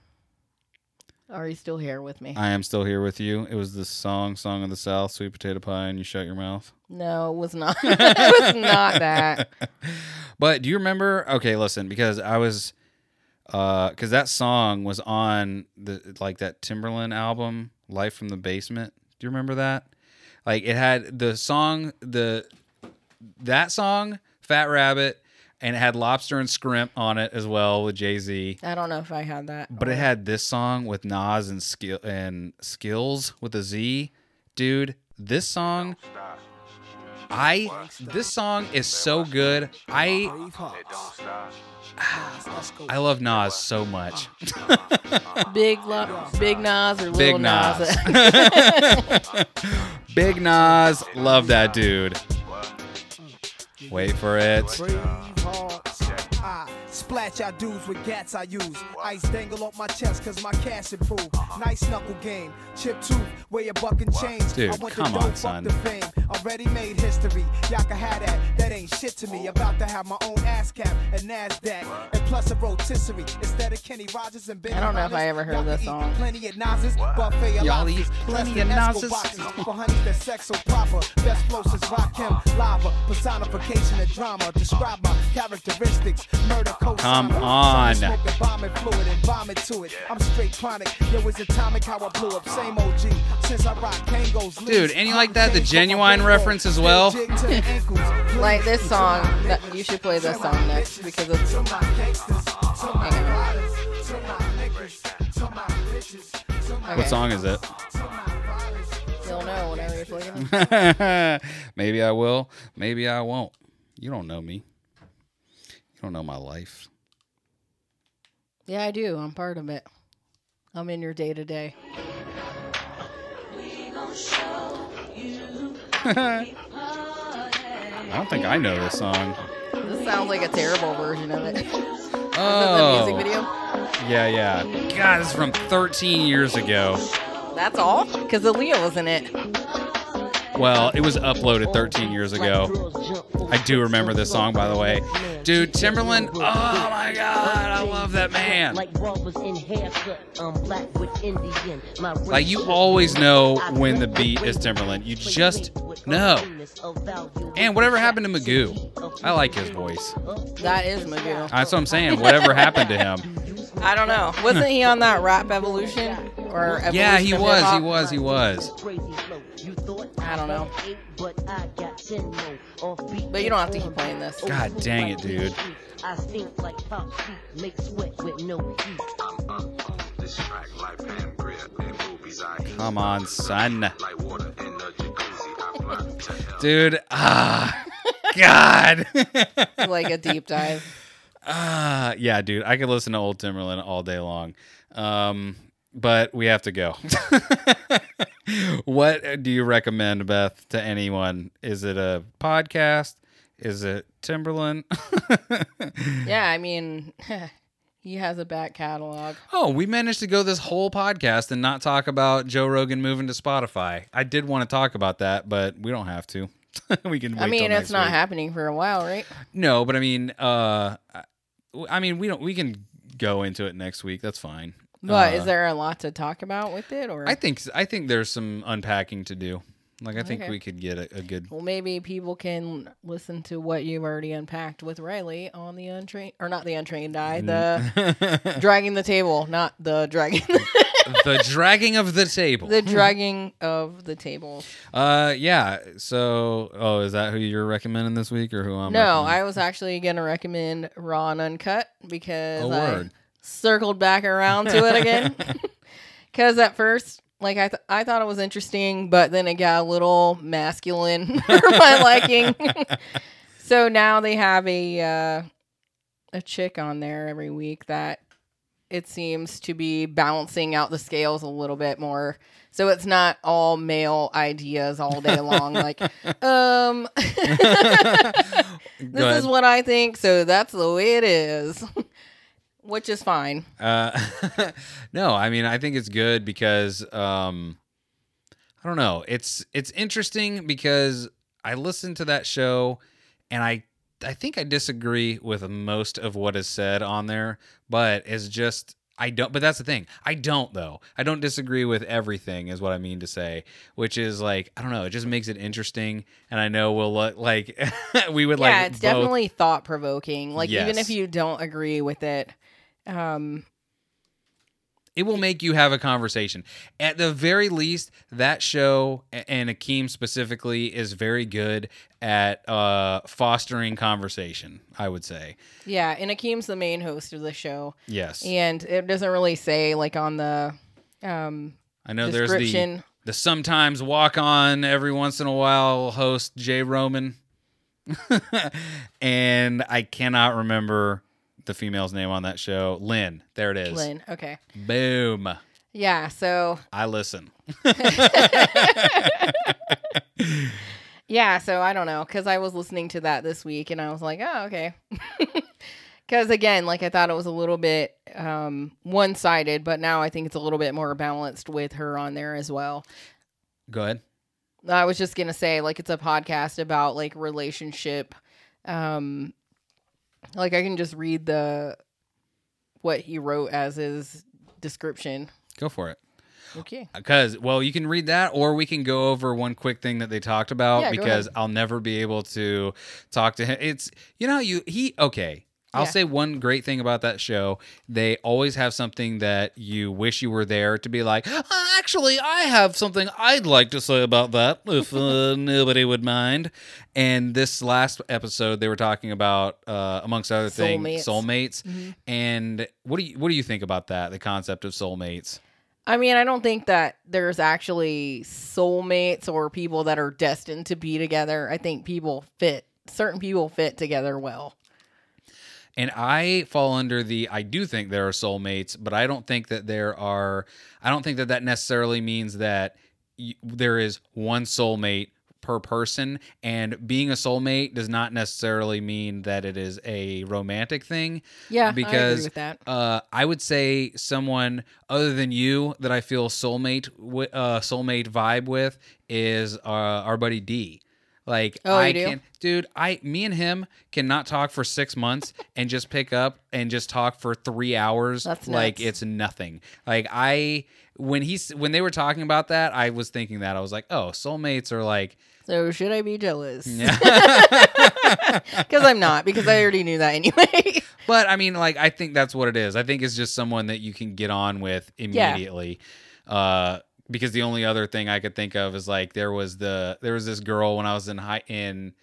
Are you still here with me? I am still here with you. It was the song, "Song of the South," "Sweet Potato Pie," and you shut your mouth. no, it was not. it was not that. But do you remember? Okay, listen, because I was, uh, because that song was on the like that Timbaland album, "Life from the Basement." Do you remember that? Like it had the song, the that song, "Fat Rabbit," and it had "Lobster and Scrimp" on it as well with Jay Z. I don't know if I had that. But it had this song with Nas and skill and skills with a Z, dude. This song, I this song is so good. I I love Nas so much. Big, lo- Big Nas or Big Little Nas. Nas. Big Nas, love that dude. Wait for it. I splash y'all dudes with gats I use. Ice dangle off my chest cause my cash improved. Nice knuckle game. Chip tooth, wear your buck and chains. Dude, I want come the on, dope, son. the fame. Already made history. Y'all can have that. That ain't shit to me. About to have my own ass cap and NASDAQ. And plus a rotisserie. Instead of Kenny Rogers and Ben I don't know if I ever heard y'all this song. Plenty of Nas's, buffet of Y'all eat plenty of in Nas's. For honeys that sex so proper. Best flow since rock him. Lava. Personification of drama. Describe my characteristics. Murder code. Come on. Smoking bombing fluid and vomit to it. I'm straight chronic. Yo, it's atomic how I blew up. Same OG. Since I rock Kangols. Dude, and you like that, the Genuine reference as well? like this song, you should play this song next because it's. Okay. What song is it? You'll know whenever you're playing it. Maybe I will. Maybe I won't. You don't know me. You don't know my life. Yeah, I do. I'm part of it. I'm in your day to day. I don't think I know this song. This sounds like a terrible version of it. Oh, the music video? yeah, yeah. God, this is from 13 years ago. That's all? Because Aaliyah was in it. Well, it was uploaded 13 years ago. I do remember this song, by the way. Dude, Timbaland. Oh my God, I love that man. Like robbers in haircut, I'm black with Indian. My you always know when the beat is Timbaland. You just know. And whatever happened to Magoo? I like his voice. That is Magoo. That's what I'm saying. Whatever happened to him? I don't know. Wasn't he on that Rap Evolution? Or Evolution Yeah, he was. He Hip-Hop? was. He was. I don't know. But I got ten more. Offbeat But you don't have to keep playing this. God dang it, dude. I stink like pop sheet, make sweat with no heat. This track, like Pam Grier in movies I. Come on, son. Like water in the jacuzzi, I fly. Dude. Ah. God. like a deep dive. Ah, yeah, dude. I could listen to old Timbaland all day long. Um, but we have to go. what do you recommend, Beth, to anyone? Is it a podcast? Is it Timbaland? Yeah, I mean, he has a back catalog. oh, we managed to go this whole podcast and not talk about Joe Rogan moving to Spotify. I did want to talk about that, but we don't have to. we can. Wait I mean, it's not week. happening for a while, right? No, but I mean, uh, I mean, we don't. We can go into it next week. That's fine. But Uh, is there a lot to talk about with it, or I think I think there's some unpacking to do. Like I think Okay. we could get a, a good. well, maybe people can listen to what you've already unpacked with Riley on the untrained, or not the untrained eye, the dragging the table, not the dragging, the dragging of the table. the dragging of the table. uh, yeah. So, oh, is that who you're recommending this week, or who I'm? no. I was actually gonna recommend Raw and Uncut because Oh, I word. Circled back around to it again. Because at first, like I, th- I thought it was interesting, but then it got a little masculine for my liking. so now they have a uh, a chick on there every week that it seems to be balancing out the scales a little bit more. So it's not all male ideas all day long. like, um, this is what I think, so that's the way it is, which is fine. Uh, no, I mean I think it's good because um, I don't know. It's it's interesting because I listened to that show and I I think I disagree with most of what is said on there, but it's just I don't. But that's the thing. I don't though. I don't disagree with everything. Is what I mean to say. Which is like I don't know. It just makes it interesting, and I know we'll look like we would like. yeah, it's both- definitely thought provoking. Like even if you don't agree with it, um, it will make you have a conversation. At the very least, that show and Akeem specifically is very good at uh, fostering conversation. I would say yeah. And Akeem's the main host of the show, yes. and it doesn't really say like on the um I know there's the the sometimes walk on every once in a while host Jay Roman, and I cannot remember the female's name on that show. Lynn. There it is. Lynn. Okay. Boom. Yeah. So I listen. yeah. So I don't know because I was listening to that this week and I was like, oh okay. Because again, like I thought it was a little bit um, one sided, but now I think it's a little bit more balanced with her on there as well. Go ahead. I was just gonna say, like, it's a podcast about like relationship. Um, like I can just read the what he wrote as his description. Go for it. Okay. Because, well, you can read that, or we can go over one quick thing that they talked about Yeah, because. I'll never be able to talk to him. It's, you know, you, he, okay. I'll Yeah. say one great thing about that show. They always have something that you wish you were there to be like, "Uh, actually, I have something I'd like to say about that if uh, nobody would mind. And this last episode, they were talking about, uh, amongst other things, Soulmates. soulmates. Mm-hmm. And what do you what do you think about that? The concept of soulmates? I mean, I don't think that there's actually soulmates or people that are destined to be together. I think people fit. Certain people fit together well. And I fall under the I do think there are soulmates, but I don't think that there are I don't think that that necessarily means that y- there is one soulmate per person and being a soulmate does not necessarily mean that it is a romantic thing Yeah, I agree because with that. uh, I would say someone other than you that I feel soulmate uh, soulmate vibe with is uh, our buddy D. Like Oh, I do? can, dude. I me and him cannot talk for six months and just pick up and just talk for three hours. That's like nuts. it's nothing. Like I when he's when they were talking about that, I was thinking that I was like, oh, soulmates are like So should I be jealous? yeah. Because I'm not. Because I already knew that anyway. But I mean, like, I think that's what it is. I think it's just someone that you can get on with immediately. Uh, because the only other thing I could think of is like there was the there was this girl when I was in high in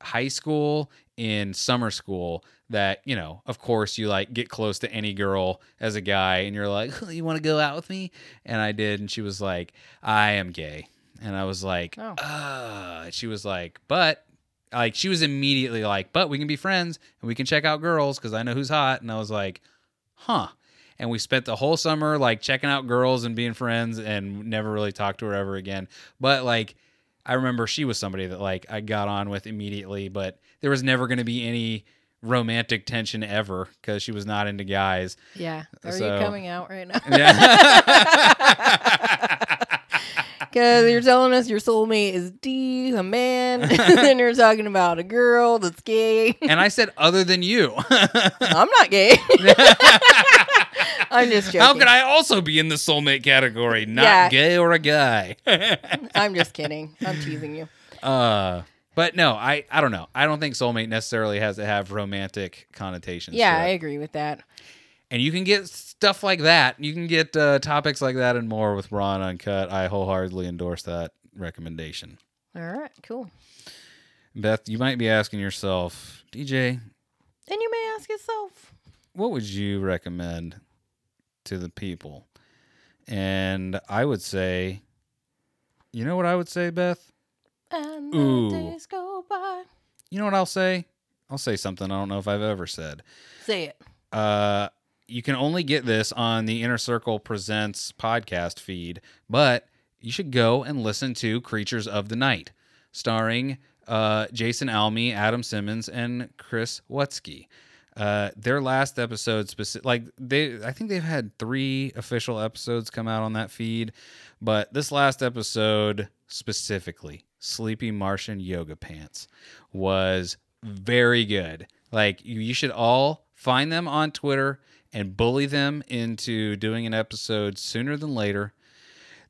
high school in summer school that you know of course you like get close to any girl as a guy and you're like you want to go out with me? And I did and she was like I am gay. And I was like Oh. uh she was like but like she was immediately like but we can be friends and we can check out girls because I know who's hot. And I was like huh and we spent the whole summer like checking out girls and being friends and never really talked to her ever again but like I remember she was somebody that like I got on with immediately, but there was never going to be any romantic tension ever because she was not into guys. Yeah. Are So- you coming out right now? Yeah. Because you're telling us your soulmate is D, a man, and then you're talking about a girl that's gay. and I said, other than you, I'm not gay. I'm just joking. how could I also be in the soulmate category? Not Yeah. gay or a guy. I'm just kidding. I'm teasing you. uh, but no, I, I don't know. I don't think soulmate necessarily has to have romantic connotations. Yeah, I agree with that. and you can get stuff like that. You can get uh, topics like that and more with Raw and Uncut. I wholeheartedly endorse that recommendation. All right, cool. Beth, you might be asking yourself, DJ, And you may ask yourself, what would you recommend to the people? And I would say, you know what I would say, Beth? and the Ooh. days go by. You know what I'll say? I'll say something I don't know if I've ever said. Say it. Uh, you can only get this on the Inner Circle Presents podcast feed, but you should go and listen to Creatures of the Night, starring uh, Jason Almy, Adam Simmons, and Chris Wutsky. Uh, their last episode, specific, like they, I think they've had three official episodes come out on that feed, but this last episode specifically, Sleepy Martian Yoga Pants, was very good. Like you should all find them on Twitter and bully them into doing an episode sooner than later.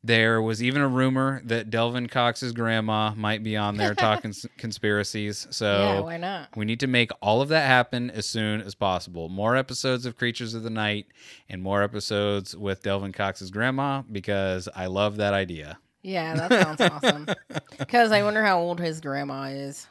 There was even a rumor that Delvin Cox's grandma might be on there talking conspiracies. So Yeah, why not? we need to make all of that happen as soon as possible. More episodes of Creatures of the Night and more episodes with Delvin Cox's grandma because I love that idea. Yeah, that sounds awesome. Because I wonder how old his grandma is.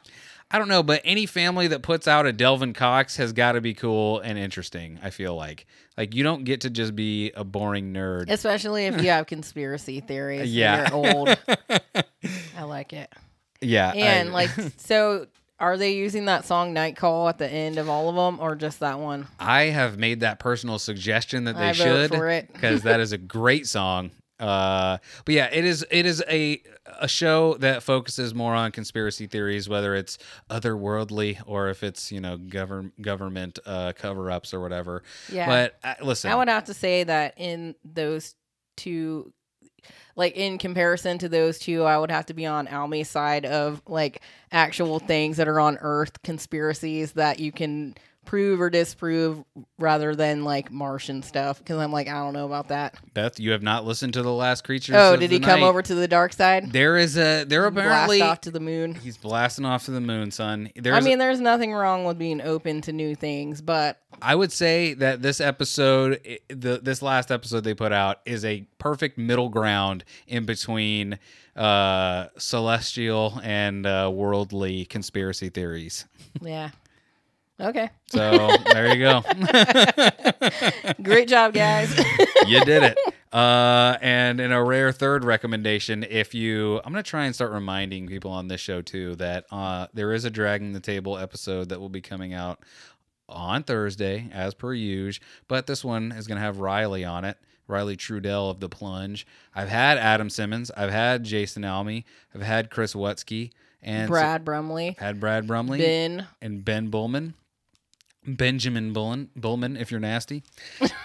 I don't know, but any family that puts out a Delvin Cox has got to be cool and interesting. I feel like, like you don't get to just be a boring nerd. Especially if you have conspiracy theories. Yeah. You're old. I like it. yeah, And I- like, so are they using that song Night Call at the end of all of them or just that one? I have made that personal suggestion that they should because that is a great song. Uh, but yeah, it is it is a a show that focuses more on conspiracy theories, whether it's otherworldly or if it's you know govern government uh, cover ups or whatever. Yeah. But uh, listen, I would have to say that in those two, like in comparison to those two, I would have to be on Almy's side of like actual things that are on Earth, conspiracies that you can prove or disprove rather than like Martian stuff. Because I'm like, I don't know about that. Beth, you have not listened to the last creature. Oh, did he come Night. over to the dark side? There is a there apparently Blast off to the moon. he's blasting off to the moon, son. There's I mean, there's nothing wrong with being open to new things, but I would say that this episode, the this last episode they put out, is a perfect middle ground in between uh, celestial and uh, worldly conspiracy theories. yeah. Okay. So there you go, Great job, guys. you did it. Uh, and in a rare third recommendation, if you, I'm gonna try and start reminding people on this show too that uh, there is a Dragging the Table episode that will be coming out on Thursday, as per usual. But this one is going to have Riley on it. Riley Trudell of the Plunge. I've had Adam Simmons. I've had Jason Almy. I've had Chris Wutsky and Brad Brumley. had Brad Brumley Ben. and Ben Bullman. Benjamin Bullen, Bullman, if you're nasty.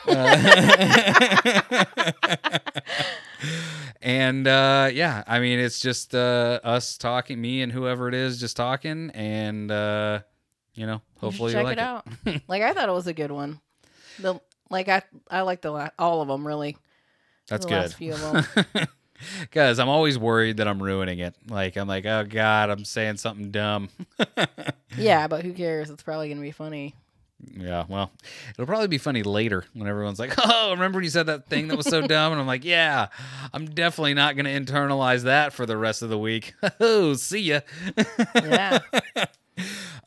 Uh, and uh, yeah, I mean, it's just uh, us talking, me and whoever it is, just talking, and uh, you know, You hopefully check you like it out. like I thought it was a good one. The like I I like the la- all of them really. That's the good. few of them. Because I'm always worried that I'm ruining it. Like I'm like, oh god, I'm saying something dumb. yeah, but who cares? It's probably gonna be funny. Yeah, well, it'll probably be funny later when everyone's like, oh, remember when you said that thing that was so dumb? And I'm like, yeah, I'm definitely not going to internalize that for the rest of the week. Oh, see ya. Yeah.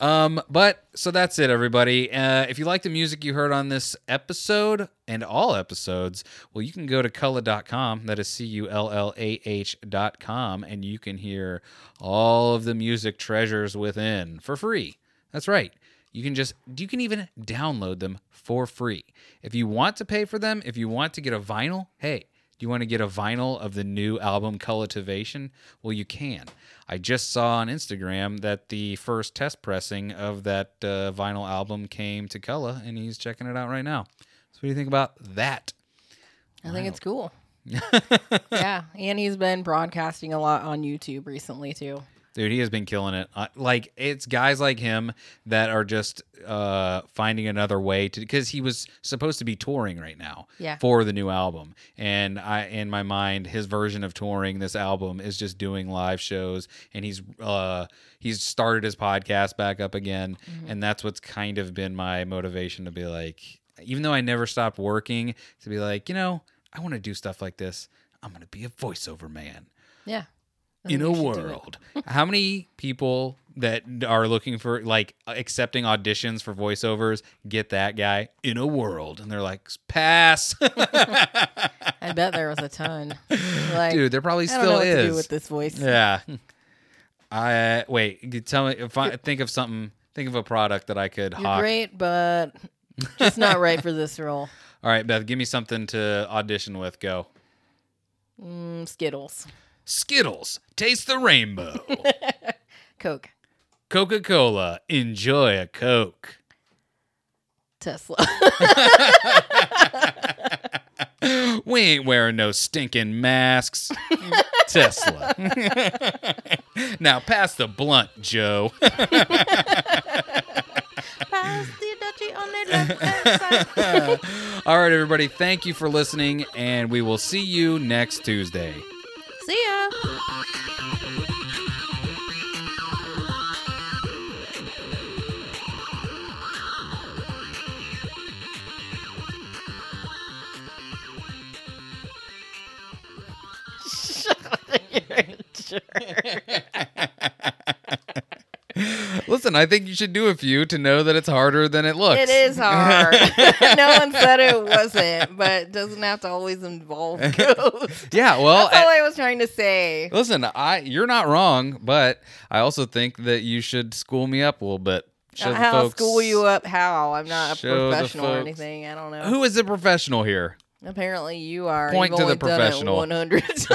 Um, but so that's it, everybody. Uh, if you like the music you heard on this episode and all episodes, well, you can go to Cullah.com. That is C U L L A H.com, and you can hear all of the music treasures within for free. That's right. You can just, you can even download them for free. If you want to pay for them, if you want to get a vinyl, hey, do you want to get a vinyl of the new album Cultivation? Well, you can. I just saw on Instagram that the first test pressing of that uh, vinyl album came to Cullah, and he's checking it out right now. So, what do you think about that? I think it's cool. yeah, and he's been broadcasting a lot on YouTube recently too. Dude, he has been killing it. Uh, like it's guys like him that are just uh, finding another way to because he was supposed to be touring right now Yeah. for the new album, and I in my mind his version of touring this album is just doing live shows, and he's uh, he's started his podcast back up again, and that's what's kind of been my motivation to be like, even though I never stopped working, to be like, you know, I want to do stuff like this. I'm gonna be a voiceover man Yeah. In a you should do it. world. How many people that are looking for like accepting auditions for voiceovers get that guy in a world and they're like pass. I bet there was a ton. Like, Dude, there probably still know what to do is. with this voice. yeah. I wait, tell me if I think of something think of a product that I could You're hawk. great, but Just not right for this role. All right, Beth, give me something to audition with. Go. Mm, Skittles, Skittles, taste the rainbow. Coke, Coca Cola, enjoy a Coke. Tesla. We ain't wearing no stinking masks. Tesla. now pass the blunt, Joe. Pass the Dutchie on the left side. All right, everybody, thank you for listening, and we will see you next Tuesday. See ya. Listen, I think you should do a few to know that it's harder than it looks. It is hard. no one said it wasn't, but it doesn't have to always involve ghosts. Yeah, well, That's all I- I was trying to say. listen, I you're not wrong, but I also think that you should school me up a little bit. Show uh, the how folks- school you up? How? I'm not a professional or anything. I don't know. Who is a professional here? Apparently, you are. Point You've to the professional. 100 times.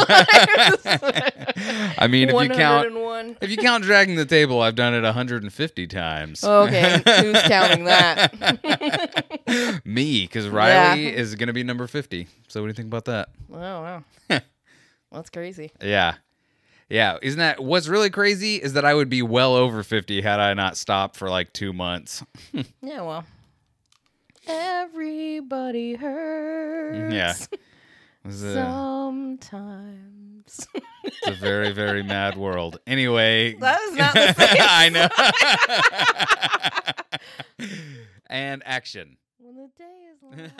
I mean, if you count if you count dragging the table, I've done it 150 times. Okay, who's counting that? Me, because Riley is going to be number 50. So what do you think about that? Oh wow, that's crazy. Yeah. Yeah. Isn't that what's really crazy is that I would be well over 50 had I not stopped for like two months. Yeah, well, everybody mm, hurts. Yeah. It a, Sometimes. it's a very, very mad world. Anyway. That was not the same. I know. and action. when the day is long.